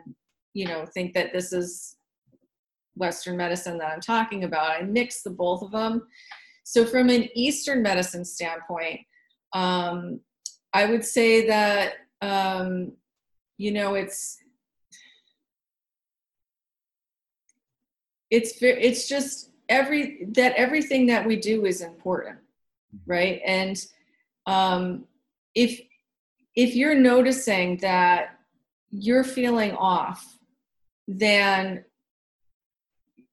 you know think that this is Western medicine that I'm talking about. I mix the both of them. So, from an Eastern medicine standpoint, um, I would say that um, you know it's it's it's just every that everything that we do is important, right? And um, if if you're noticing that you're feeling off, then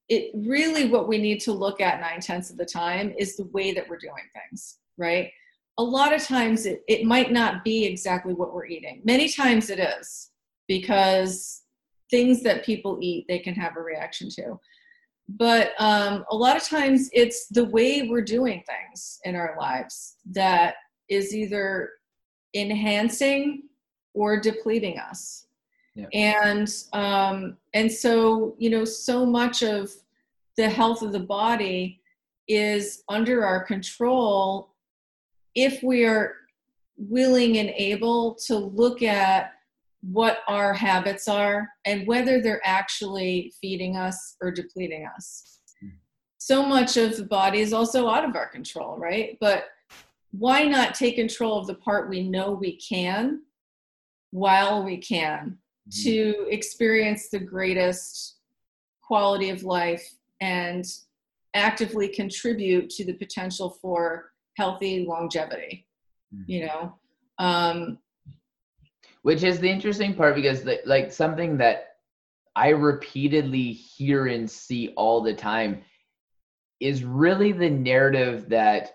it really what we need to look at nine tenths of the time is the way that we're doing things, right? A lot of times it, it might not be exactly what we're eating. Many times it is because things that people eat they can have a reaction to. But um, a lot of times it's the way we're doing things in our lives that is either enhancing or depleting us and um, and so you know so much of the health of the body is under our control if we are willing and able to look at what our habits are and whether they're actually feeding us or depleting us. Hmm. So much of the body is also out of our control, right? But why not take control of the part we know we can while we can Mm-hmm. to experience the greatest quality of life and actively contribute to the potential for healthy longevity mm-hmm. you know um which is the interesting part because like something that i repeatedly hear and see all the time is really the narrative that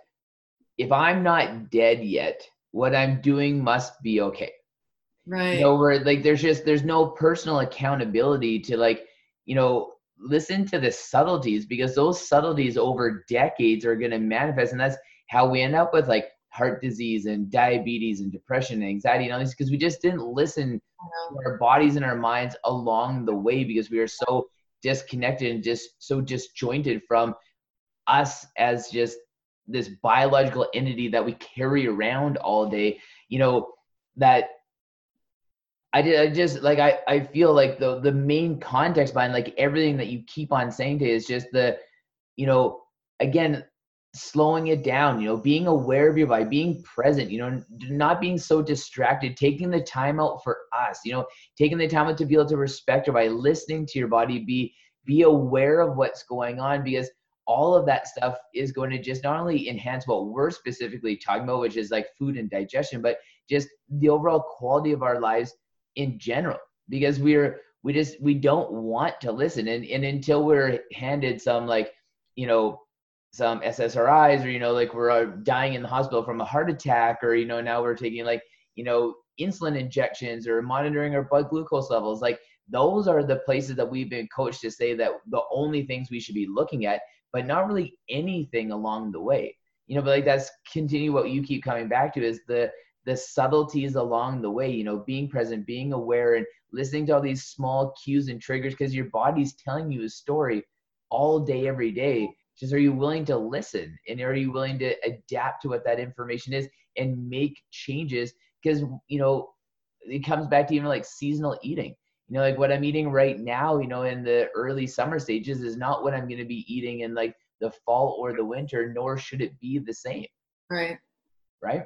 if i'm not dead yet what i'm doing must be okay right. you know where like there's just there's no personal accountability to like you know listen to the subtleties because those subtleties over decades are going to manifest and that's how we end up with like heart disease and diabetes and depression and anxiety and all these because we just didn't listen to our bodies and our minds along the way because we are so disconnected and just so disjointed from us as just this biological entity that we carry around all day you know that I, did, I just like I, I feel like the the main context behind like everything that you keep on saying to is just the you know again slowing it down you know being aware of your body being present you know not being so distracted taking the time out for us you know taking the time out to be able to respect your body listening to your body be be aware of what's going on because all of that stuff is going to just not only enhance what we're specifically talking about which is like food and digestion but just the overall quality of our lives in general because we're we just we don't want to listen. And, and until we're handed some like you know some ssris or you know like we're uh, dying in the hospital from a heart attack or you know now we're taking like you know insulin injections or monitoring our blood glucose levels like those are the places that we've been coached to say that the only things we should be looking at but not really anything along the way. You know but like that's continue what you keep coming back to is the the subtleties along the way you know being present being aware and listening to all these small cues and triggers because your body's telling you a story all day every day. Just are you willing to listen? And are you willing to adapt to what that information is and make changes? Because you know it comes back to even like seasonal eating. You know like what i'm eating right now you know in the early summer stages is not what i'm going to be eating in like the fall or the winter nor should it be the same. Right. Right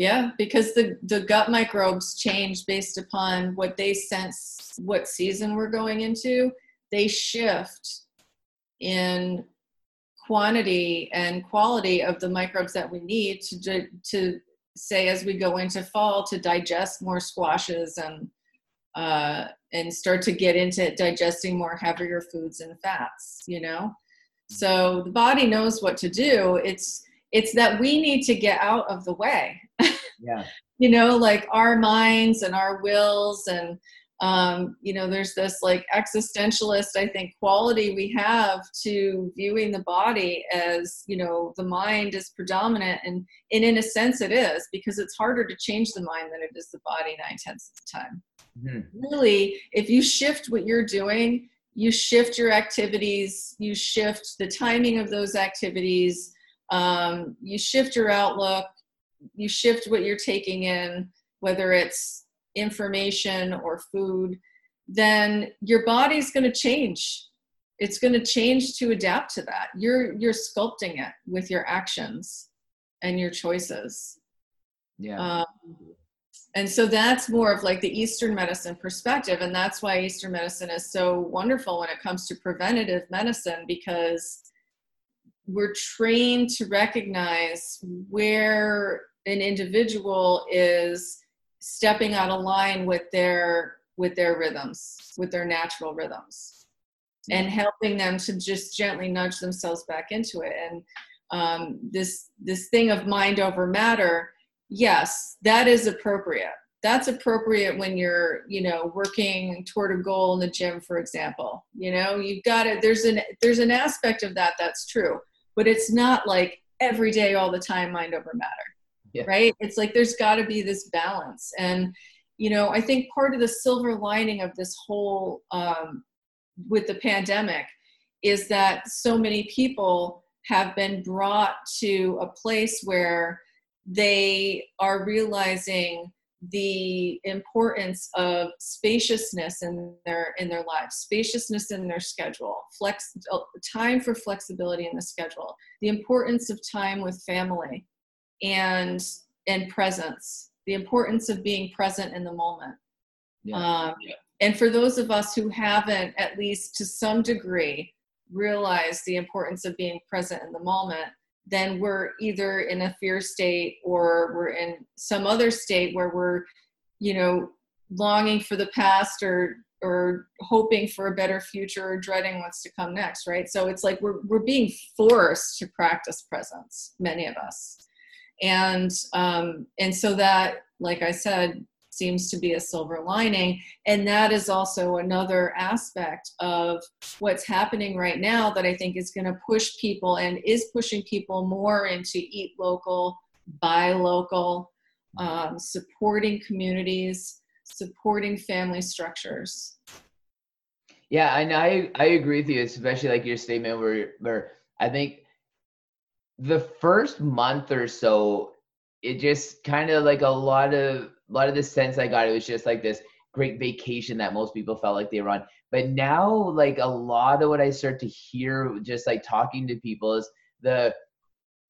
yeah, because the, the gut microbes change based upon what they sense, what season we're going into. They shift in quantity and quality of the microbes that we need to, to say as we go into fall to digest more squashes and uh, and start to get into digesting more heavier foods and fats you know? So the body knows what to do. It's it's that we need to get out of the way yeah you know like our minds and our wills and um, you know there's this like existentialist i think quality we have to viewing the body as you know the mind is predominant and, and in a sense it is because it's harder to change the mind than it is the body nine tenths of the time mm-hmm. really if you shift what you're doing you shift your activities you shift the timing of those activities um, you shift your outlook you shift what you're taking in whether it's information or food then your body's going to change. It's going to change to adapt to that. You're you're sculpting it with your actions and your choices. Yeah. Um, and so that's more of like the eastern medicine perspective and that's why eastern medicine is so wonderful when it comes to preventative medicine because we're trained to recognize where an individual is stepping out of line with their with their rhythms with their natural rhythms. And helping them to just gently nudge themselves back into it. And um, this this thing of mind over matter yes that is appropriate. That's appropriate when you're you know working toward a goal in the gym for example. You know you've got it there's an there's an aspect of that that's true. But it's not like every day all the time mind over matter yeah. right? It's like there's got to be this balance. And you know i think part of the silver lining of this whole um, with the pandemic is that so many people have been brought to a place where they are realizing the importance of spaciousness in their in their lives spaciousness in their schedule flex time for flexibility in the schedule the importance of time with family and and presence the importance of being present in the moment yeah. Um, yeah. and for those of us who haven't at least to some degree realized the importance of being present in the moment then we're either in a fear state or we're in some other state where we're you know longing for the past or or hoping for a better future or dreading what's to come next right so it's like we're we're being forced to practice presence many of us and um, and so that like i said seems to be a silver lining. And that is also another aspect of what's happening right now that i think is going to push people and is pushing people more into eat local buy local um, supporting communities supporting family structures. Yeah and i i agree with you especially like your statement where where i think the first month or so, it just kind of like a lot of a lot of the sense I got. It was just like this great vacation that most people felt like they were on. But now, like a lot of what I start to hear, just like talking to people, is the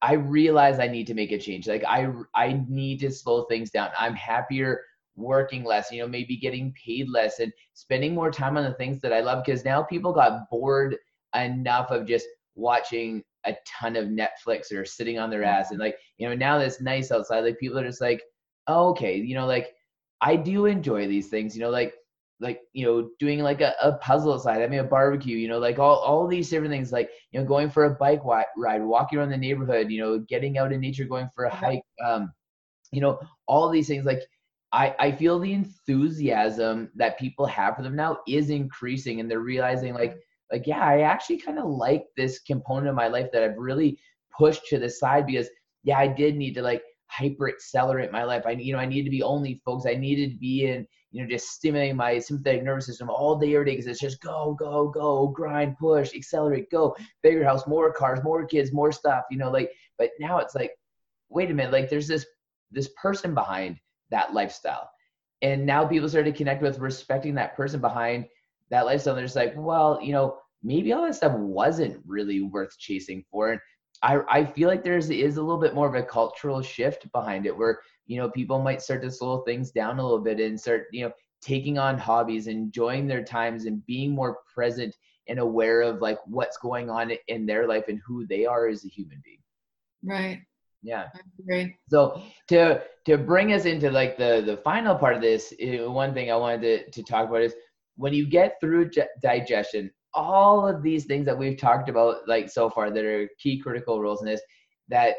I realize I need to make a change. Like I I need to slow things down. I'm happier working less, you know, maybe getting paid less and spending more time on the things that I love because now people got bored enough of just watching a ton of Netflix or sitting on their ass and like, you know, now that's nice outside. Like people are just like, oh, okay, you know, like I do enjoy these things, you know, like like you know doing like a, a puzzle side mean, a barbecue you know like all, all these different things like you know going for a bike ride walking around the neighborhood you know getting out in nature going for a hike um you know all these things like i i feel the enthusiasm that people have for them now is increasing and they're realizing like like yeah i actually kind of like this component of my life that i've really pushed to the side because yeah i did need to like hyper accelerate my life i you know i needed to be only focused i needed to be in you know, just stimulating my sympathetic nervous system all day, every day, because it's just go, go, go, grind, push, accelerate, go, bigger house, more cars, more kids, more stuff, you know, like, but now it's like, wait a minute, like there's this, this person behind that lifestyle. And now people start to connect with respecting that person behind that lifestyle. They're just like, well, you know, maybe all that stuff wasn't really worth chasing for. And I, I feel like there's is a little bit more of a cultural shift behind it where you know people might start to slow things down a little bit and start you know taking on hobbies enjoying their times and being more present and aware of like what's going on in their life and who they are as a human being. Right. Yeah. So to to bring us into like the the final part of this eh, one thing i wanted to, to talk about is when you get through digestion all of these things that we've talked about like so far that are key critical roles in this that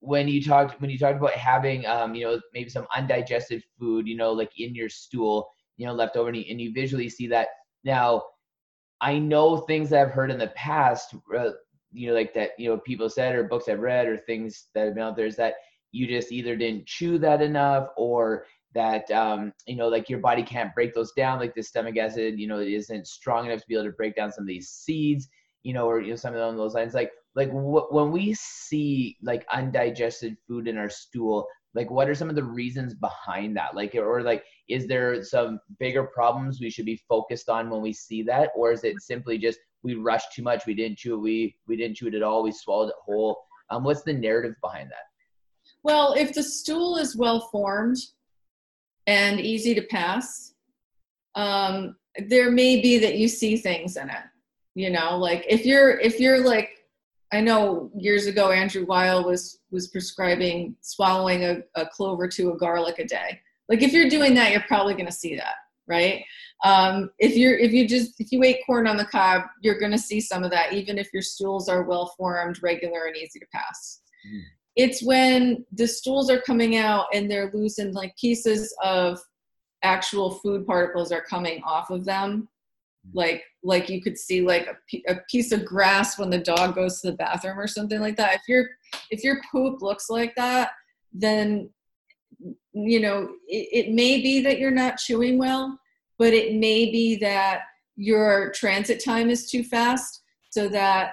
when you talked when you talked about having um, you know maybe some undigested food you know like in your stool you know left over and you, and you visually see that. Now i know things that i've heard in the past uh, you know like that you know people said or books i've read or things that have been out there is that you just either didn't chew that enough or that um, you know like your body can't break those down like the stomach acid you know it isn't strong enough to be able to break down some of these seeds you know or you know something along those lines. Like like wh- when we see like undigested food in our stool like what are some of the reasons behind that? Like or like is there some bigger problems we should be focused on when we see that? Or is it simply just we rushed too much we didn't chew it we we didn't chew it at all we swallowed it whole? Um what's the narrative behind that? Well if the stool is well formed and easy to pass um there may be that you see things in it you know like if you're if you're like I know years ago Andrew Weil was was prescribing swallowing a, a clove or two of garlic a day. Like if you're doing that, you're probably going to see that, right? Um, if you're if you just if you ate corn on the cob, you're going to see some of that, even if your stools are well formed, regular, and easy to pass. Mm. It's when the stools are coming out and they're loose and like pieces of actual food particles are coming off of them. Hmm. Like like you could see like a, a piece of grass when the dog goes to the bathroom or something like that. If your if your poop looks like that then you know it, it may be that you're not chewing well but it may be that your transit time is too fast so that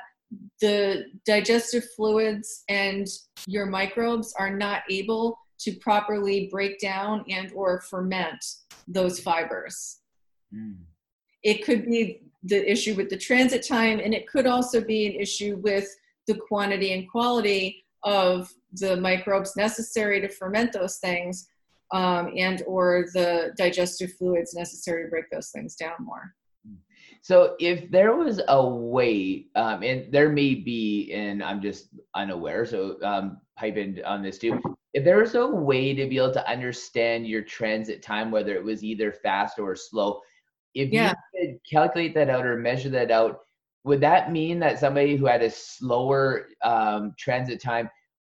the digestive fluids and your microbes are not able to properly break down and or ferment those fibers mm. It could be the issue with the transit time, and it could also be an issue with the quantity and quality of the microbes necessary to ferment those things um, and or the digestive fluids necessary to break those things down more so if there was a way um, and there may be and i'm just unaware so um, pipe in on this too if there was a way to be able to understand your transit time whether it was either fast or slow if yeah. you could calculate that out or measure that out, would that mean that somebody who had a slower um, transit time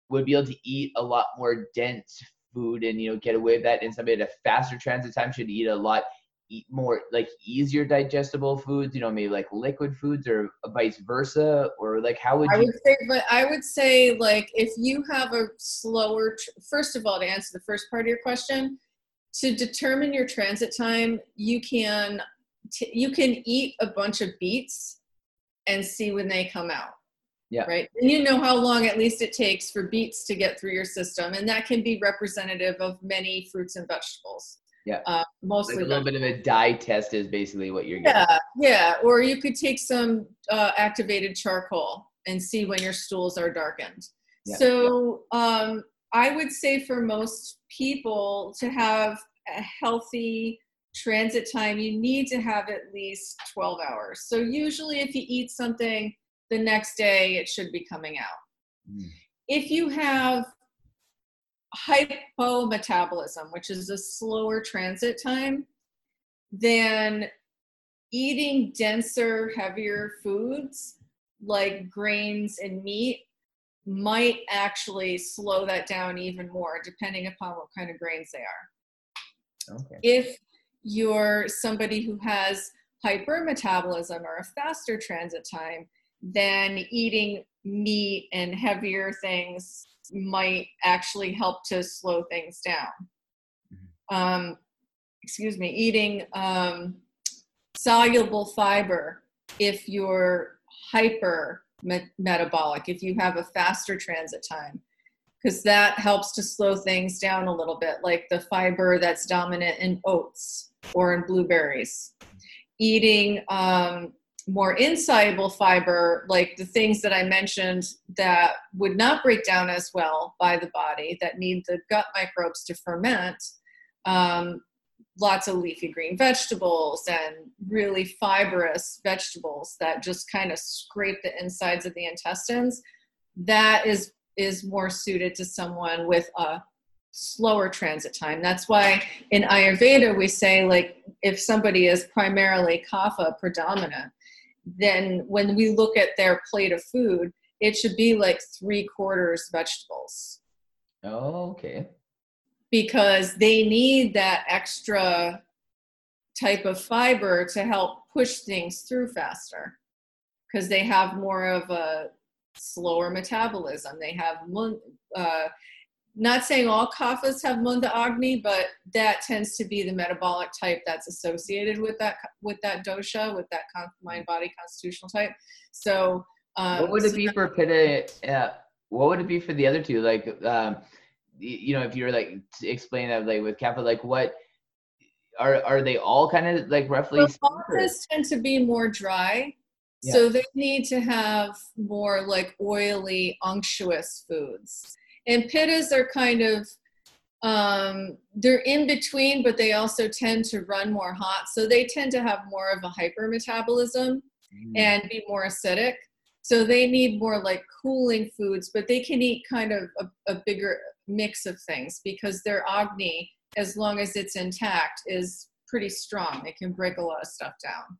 would be able to eat a lot more dense food and you know get away with that, and somebody at a faster transit time should eat a lot eat more like easier digestible foods? You know, maybe like liquid foods or vice versa, or like how would you I would say, but I would say like if you have a slower, first of all, to answer the first part of your question, to determine your transit time, you can t- you can eat a bunch of beets and see when they come out. Yeah. Right. And you know how long at least it takes for beets to get through your system, and that can be representative of many fruits and vegetables. Yeah. Uh, mostly like a little bit of a dye test is basically what you're getting. Yeah, yeah. Or you could take some uh, activated charcoal and see when your stools are darkened. Yeah. So um, I would say for most people to have a healthy transit time, you need to have at least 12 hours. So usually, if you eat something the next day, it should be coming out. Mm. If you have hypometabolism, which is a slower transit time, then eating denser, heavier foods like grains and meat might actually slow that down even more, depending upon what kind of grains they are. Okay. If you're somebody who has hypermetabolism or a faster transit time, then eating meat and heavier things might actually help to slow things down. Mm-hmm. Um, excuse me, eating um, soluble fiber if you're hyper metabolic, if you have a faster transit time, because that helps to slow things down a little bit, like the fiber that's dominant in oats or in blueberries. Eating um, more insoluble fiber, like the things that I mentioned that would not break down as well by the body, that need the gut microbes to ferment, um, lots of leafy green vegetables and really fibrous vegetables that just kind of scrape the insides of the intestines, that is is more suited to someone with a slower transit time. That's why in Ayurveda we say like if somebody is primarily kapha predominant, then when we look at their plate of food, it should be like three quarters vegetables. Oh, okay. Because they need that extra type of fiber to help push things through faster because they have more of a slower metabolism. They have uh, not saying all kaphas have manda agni, but that tends to be the metabolic type that's associated with that with that dosha, with that mind body constitutional type. So, um, what would it so be that, for pitta? Uh, what would it be for the other two? Like, um, you know, if you're like to explain that like with kapha, like what are are they all kind of like roughly? Well, tend to be more dry. Yeah. So they need to have more like oily, unctuous foods and pittas are kind of um, they're in between, but they also tend to run more hot. So they tend to have more of a hypermetabolism mm. and be more acidic. So they need more like cooling foods, but they can eat kind of a, a bigger mix of things because their agni, as long as it's intact, is pretty strong. It can break a lot of stuff down.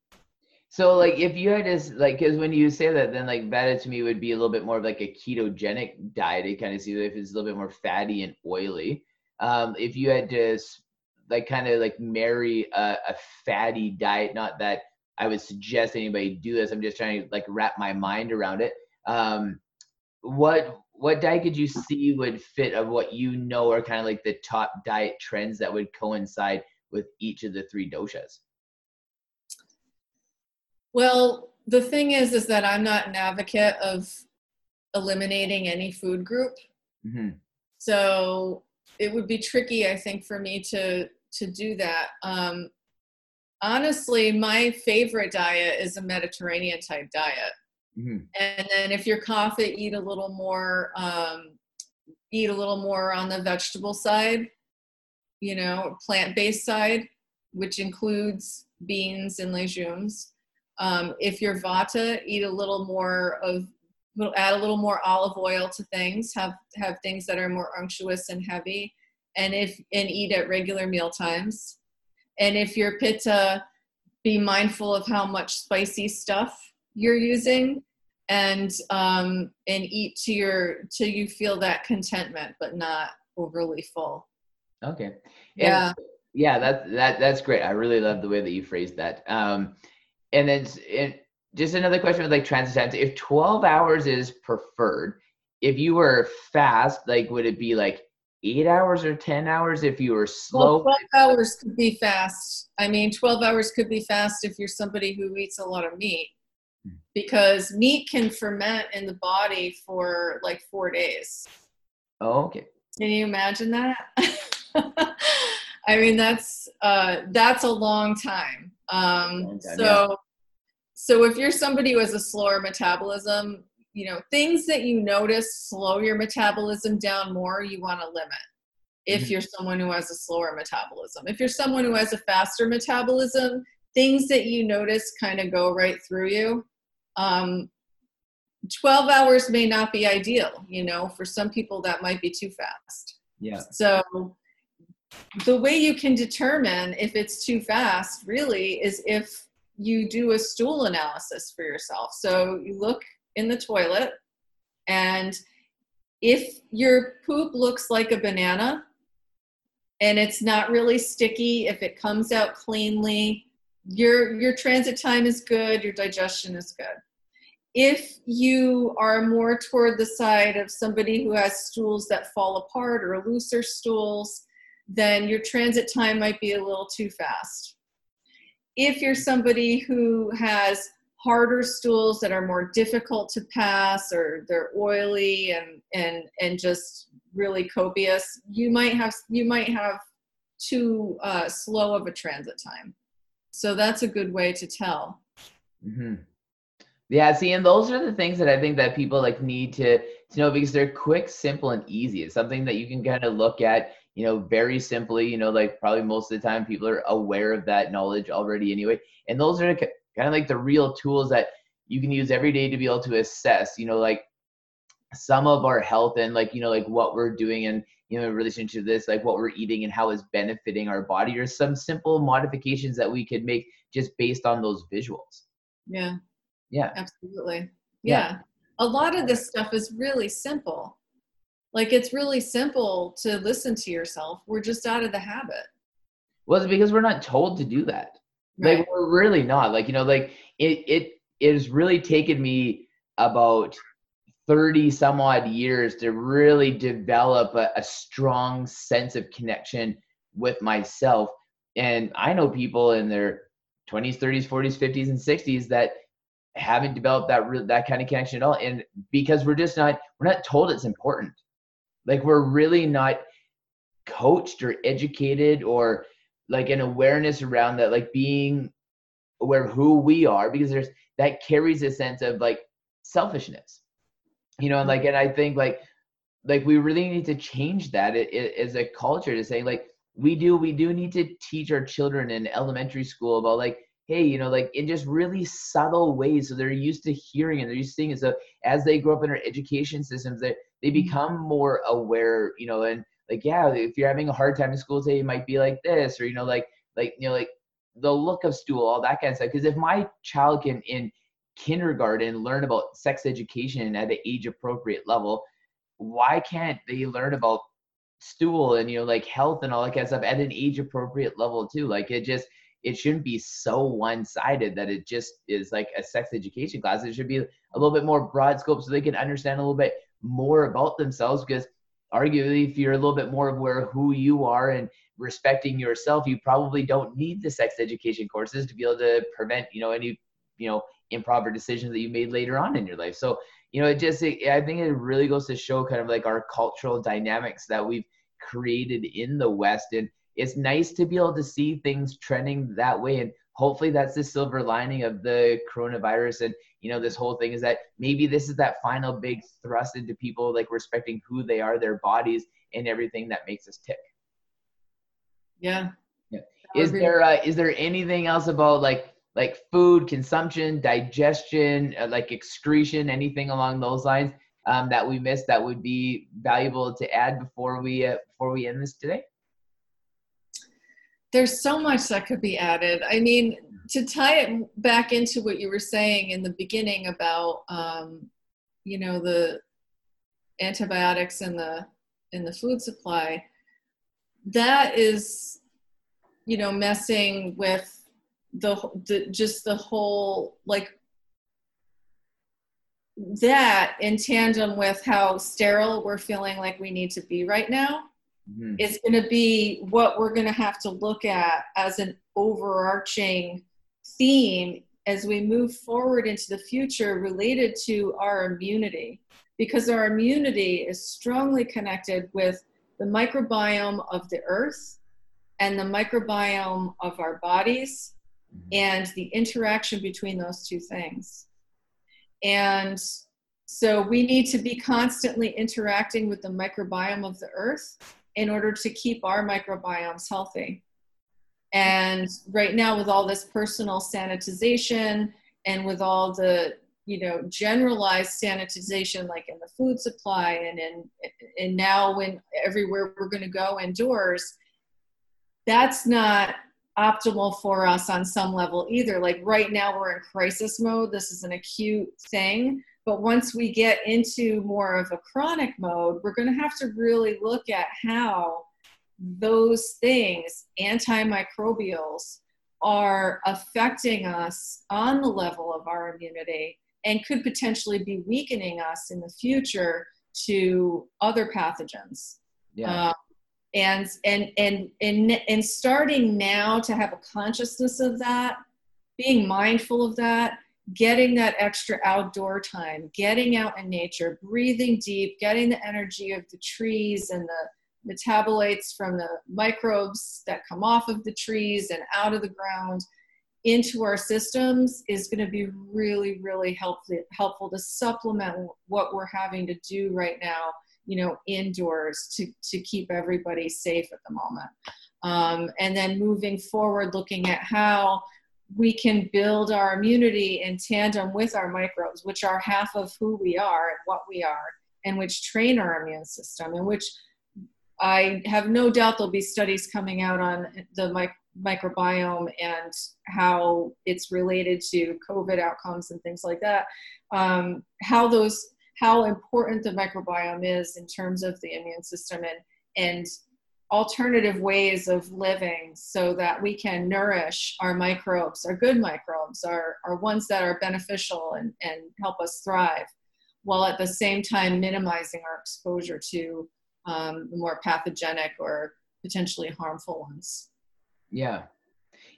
So like if you had to like because when you say that then like that to me would be a little bit more of like a ketogenic diet. It kind of see if it's a little bit more fatty and oily. Um, if you had to like kind of like marry a, a fatty diet, not that I would suggest anybody do this. I'm just trying to like wrap my mind around it. Um, what what diet could you see would fit of what you know are kind of like the top diet trends that would coincide with each of the three doshas? Well, the thing is, is that I'm not an advocate of eliminating any food group. Mm-hmm. So it would be tricky, I think, for me to to do that. Um, honestly, my favorite diet is a Mediterranean type diet. Mm-hmm. And then if you're kapha, eat a little more, um, eat a little more on the vegetable side, you know, plant based side, which includes beans and legumes. Um, if you're vata, eat a little more of, add a little more olive oil to things. Have have things that are more unctuous and heavy, and if and eat at regular meal times. And if you're pitta, be mindful of how much spicy stuff you're using, and um, and eat to your till you feel that contentment, but not overly full. Okay. And yeah. Yeah, that that that's great. I really love the way that you phrased that. Um, and then it, just another question with like transit times. If 12 hours is preferred, if you were fast, like would it be like eight hours or 10 hours if you were slow? Well, 12 hours could be fast. I mean, 12 hours could be fast if you're somebody who eats a lot of meat hmm. because meat can ferment in the body for like four days. Oh, okay. Can you imagine that? I mean, that's uh, that's a long time. Um, time so, yeah. so if you're somebody who has a slower metabolism, you know, things that you notice slow your metabolism down more, you want to limit. If mm-hmm. you're someone who has a slower metabolism, if you're someone who has a faster metabolism, things that you notice kind of go right through you. Um, 12 hours may not be ideal, you know, for some people that might be too fast. Yeah. So the way you can determine if it's too fast really is if you do a stool analysis for yourself. So you look in the toilet and if your poop looks like a banana and it's not really sticky, if it comes out cleanly, your your transit time is good, your digestion is good. If you are more toward the side of somebody who has stools that fall apart or looser stools, then your transit time might be a little too fast. If you're somebody who has harder stools that are more difficult to pass or they're oily and and and just really copious, you might have you might have too uh, slow of a transit time. So that's a good way to tell. Mm-hmm. Yeah, see, and those are the things that I think that people like need to to know because they're quick, simple, and easy. It's something that you can kind of look at, you know, very simply. You know, like probably most of the time people are aware of that knowledge already anyway. And those are kind of like the real tools that you can use every day to be able to assess. You know, like some of our health and like you know like what we're doing and you know in relation to this like what we're eating and how it's benefiting our body or some simple modifications that we could make just based on those visuals yeah yeah absolutely yeah. yeah. a lot of this stuff is really simple like it's really simple to listen to yourself we're just out of the habit well it's because we're not told to do that right. like we're really not like you know like it it it has really taken me about 30 some odd years to really develop a, a, strong sense of connection with myself. And I know people in their 20s, 30s, 40s, 50s, and 60s that haven't developed that that kind of connection at all. And because we're just not we're not told it's important. Like we're really not coached or educated or like an awareness around that, like being aware of who we are, because there's that carries a sense of like selfishness. You know, and like, and I think like, like we really need to change that as a culture to say like we do we do need to teach our children in elementary school about like hey you know like in just really subtle ways so they're used to hearing and they're used to seeing it. So as they grow up in our education systems they they mm-hmm. become more aware you know and like yeah if you're having a hard time in school say it might be like this or you know like like you know like the look of stool all that kind of stuff. Because if my child can in kindergarten learn about sex education at an age appropriate level why can't they learn about stool and you know like health and all that kind of stuff at an age appropriate level too? Like it just it shouldn't be so one-sided that it just is like a sex education class it should be a little bit more broad scope so they can understand a little bit more about themselves because arguably if you're a little bit more aware who you are and respecting yourself you probably don't need the sex education courses to be able to prevent you know any you know improper decisions that you made later on in your life. So, you know, it just, it, I think it really goes to show kind of like our cultural dynamics that we've created in the West. And it's nice to be able to see things trending that way. And hopefully that's the silver lining of the coronavirus. And, you know, this whole thing is that maybe this is that final big thrust into people like respecting who they are, their bodies, and everything that makes us tick. Yeah. Yeah. Is there uh, is there anything else about like like food consumption, digestion, uh, like excretion, anything along those lines um, that we missed that would be valuable to add before we uh, before we end this today? There's so much that could be added. I mean, to tie it back into what you were saying in the beginning about, um, you know, the antibiotics in the in the food supply, that is, you know, messing with the, the just the whole like that in tandem with how sterile we're feeling like we need to be right now mm-hmm. is going to be what we're going to have to look at as an overarching theme as we move forward into the future related to our immunity because our immunity is strongly connected with the microbiome of the earth and the microbiome of our bodies mm-hmm. and the interaction between those two things. And so we need to be constantly interacting with the microbiome of the earth in order to keep our microbiomes healthy. And right now, with all this personal sanitization and with all the you know generalized sanitization like in the food supply and in and now when everywhere we're going to go indoors that's not optimal for us on some level either like right now we're in crisis mode this is an acute thing but once we get into more of a chronic mode we're going to have to really look at how those things antimicrobials are affecting us on the level of our immunity and could potentially be weakening us in the future to other pathogens. Yeah. Uh, and, and, and, and, and starting now to have a consciousness of that, being mindful of that, getting that extra outdoor time, getting out in nature, breathing deep, getting the energy of the trees and the metabolites from the microbes that come off of the trees and out of the ground into our systems is going to be really really helpful helpful to supplement what we're having to do right now you know indoors to to keep everybody safe at the moment um, and then moving forward looking at how we can build our immunity in tandem with our microbes which are half of who we are and what we are and which train our immune system and which I have no doubt there'll be studies coming out on the mic- microbiome and how it's related to COVID outcomes and things like that. Um, how those, how important the microbiome is in terms of the immune system and and alternative ways of living so that we can nourish our microbes, our good microbes, our, our ones that are beneficial and, and help us thrive, while at the same time minimizing our exposure to um, more pathogenic or potentially harmful ones. Yeah.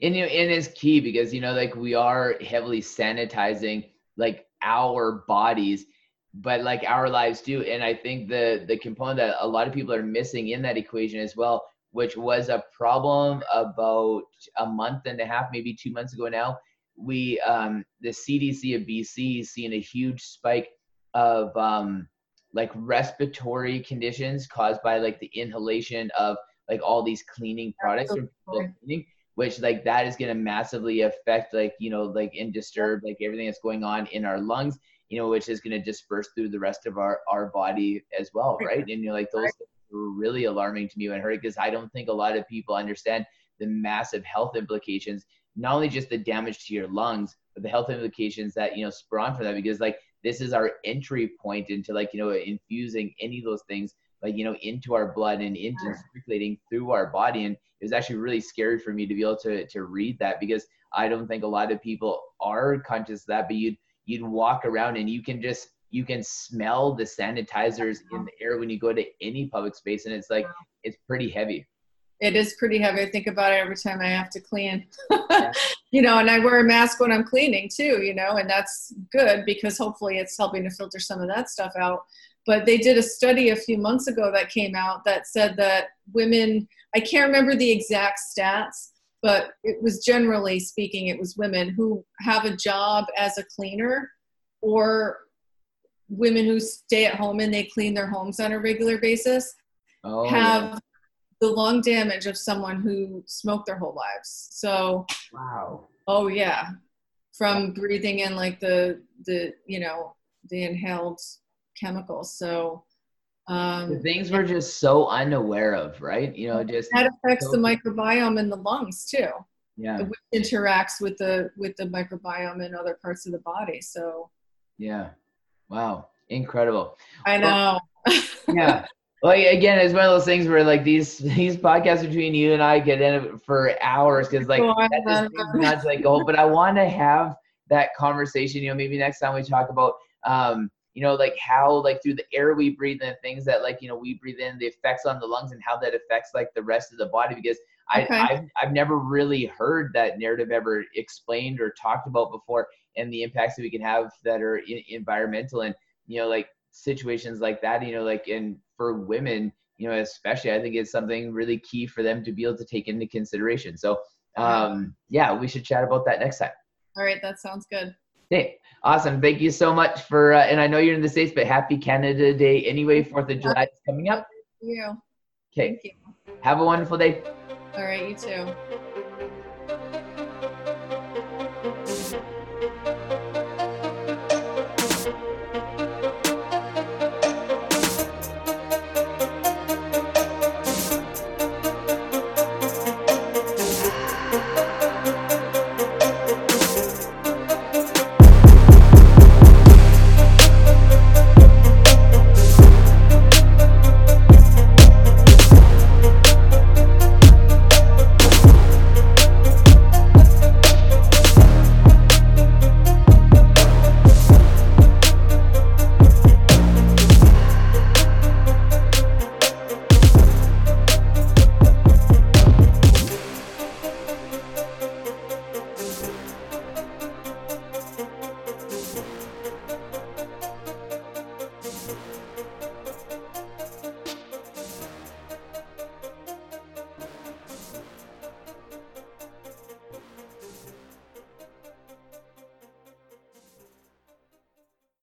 And you know, and it's key because you know, like we are heavily sanitizing like our bodies, but like our lives do And I think the the component that a lot of people are missing in that equation as well, which was a problem about a month and a half, maybe two months ago now. We um the CDC of BC seeing a huge spike of um like respiratory conditions caused by like the inhalation of like all these cleaning products from cleaning, which like that is gonna massively affect like you know like and disturb like everything that's going on in our lungs, you know, which is gonna disperse through the rest of our our body as well, right? And you know like those were really alarming to me when I heard because I don't think a lot of people understand the massive health implications, not only just the damage to your lungs, but the health implications that you know spur from that because like this is our entry point into like you know infusing any of those things like you know into our blood and into circulating through our body. And it was actually really scary for me to be able to to read that because i don't think a lot of people are conscious of that but you'd you'd walk around and you can just you can smell the sanitizers in the air when you go to any public space and it's like it's pretty heavy it is pretty heavy. I think about it every time I have to clean. you know, and I wear a mask when I'm cleaning too, you know, and that's good because hopefully it's helping to filter some of that stuff out. But they did a study a few months ago that came out that said that women, I can't remember the exact stats, but it was generally speaking, it was women who have a job as a cleaner or women who stay at home and they clean their homes on a regular basis oh, have yeah. the lung damage of someone who smoked their whole lives. So, wow. Oh, yeah. From breathing in like the, the, you know, the inhaled chemicals. So um, the things we're just so unaware of, right? You know, just that affects so the microbiome in the lungs too. Yeah, which interacts with the with the microbiome in other parts of the body. So yeah, wow, incredible. I know. Well, yeah. Well, again, it's one of those things where like these these podcasts between you and I get in for hours because like oh, that just not to like go. But I want to have that conversation. You know, maybe next time we talk about um, you know, like how like through the air we breathe and things that like, you know, we breathe in, the effects on the lungs and how that affects like the rest of the body because okay. I, I've, I've never really heard that narrative ever explained or talked about before and the impacts that we can have that are in, environmental and, you know, like situations like that, you know, like, and for women, you know, especially I think it's something really key for them to be able to take into consideration. So, um, yeah, we should chat about that next time. All right, that sounds good. Hey, awesome. Thank you so much for, uh, and I know you're in the States, but happy Canada Day anyway. 4th of July is coming up. Thank you. Okay. Have a wonderful day. All right, you too.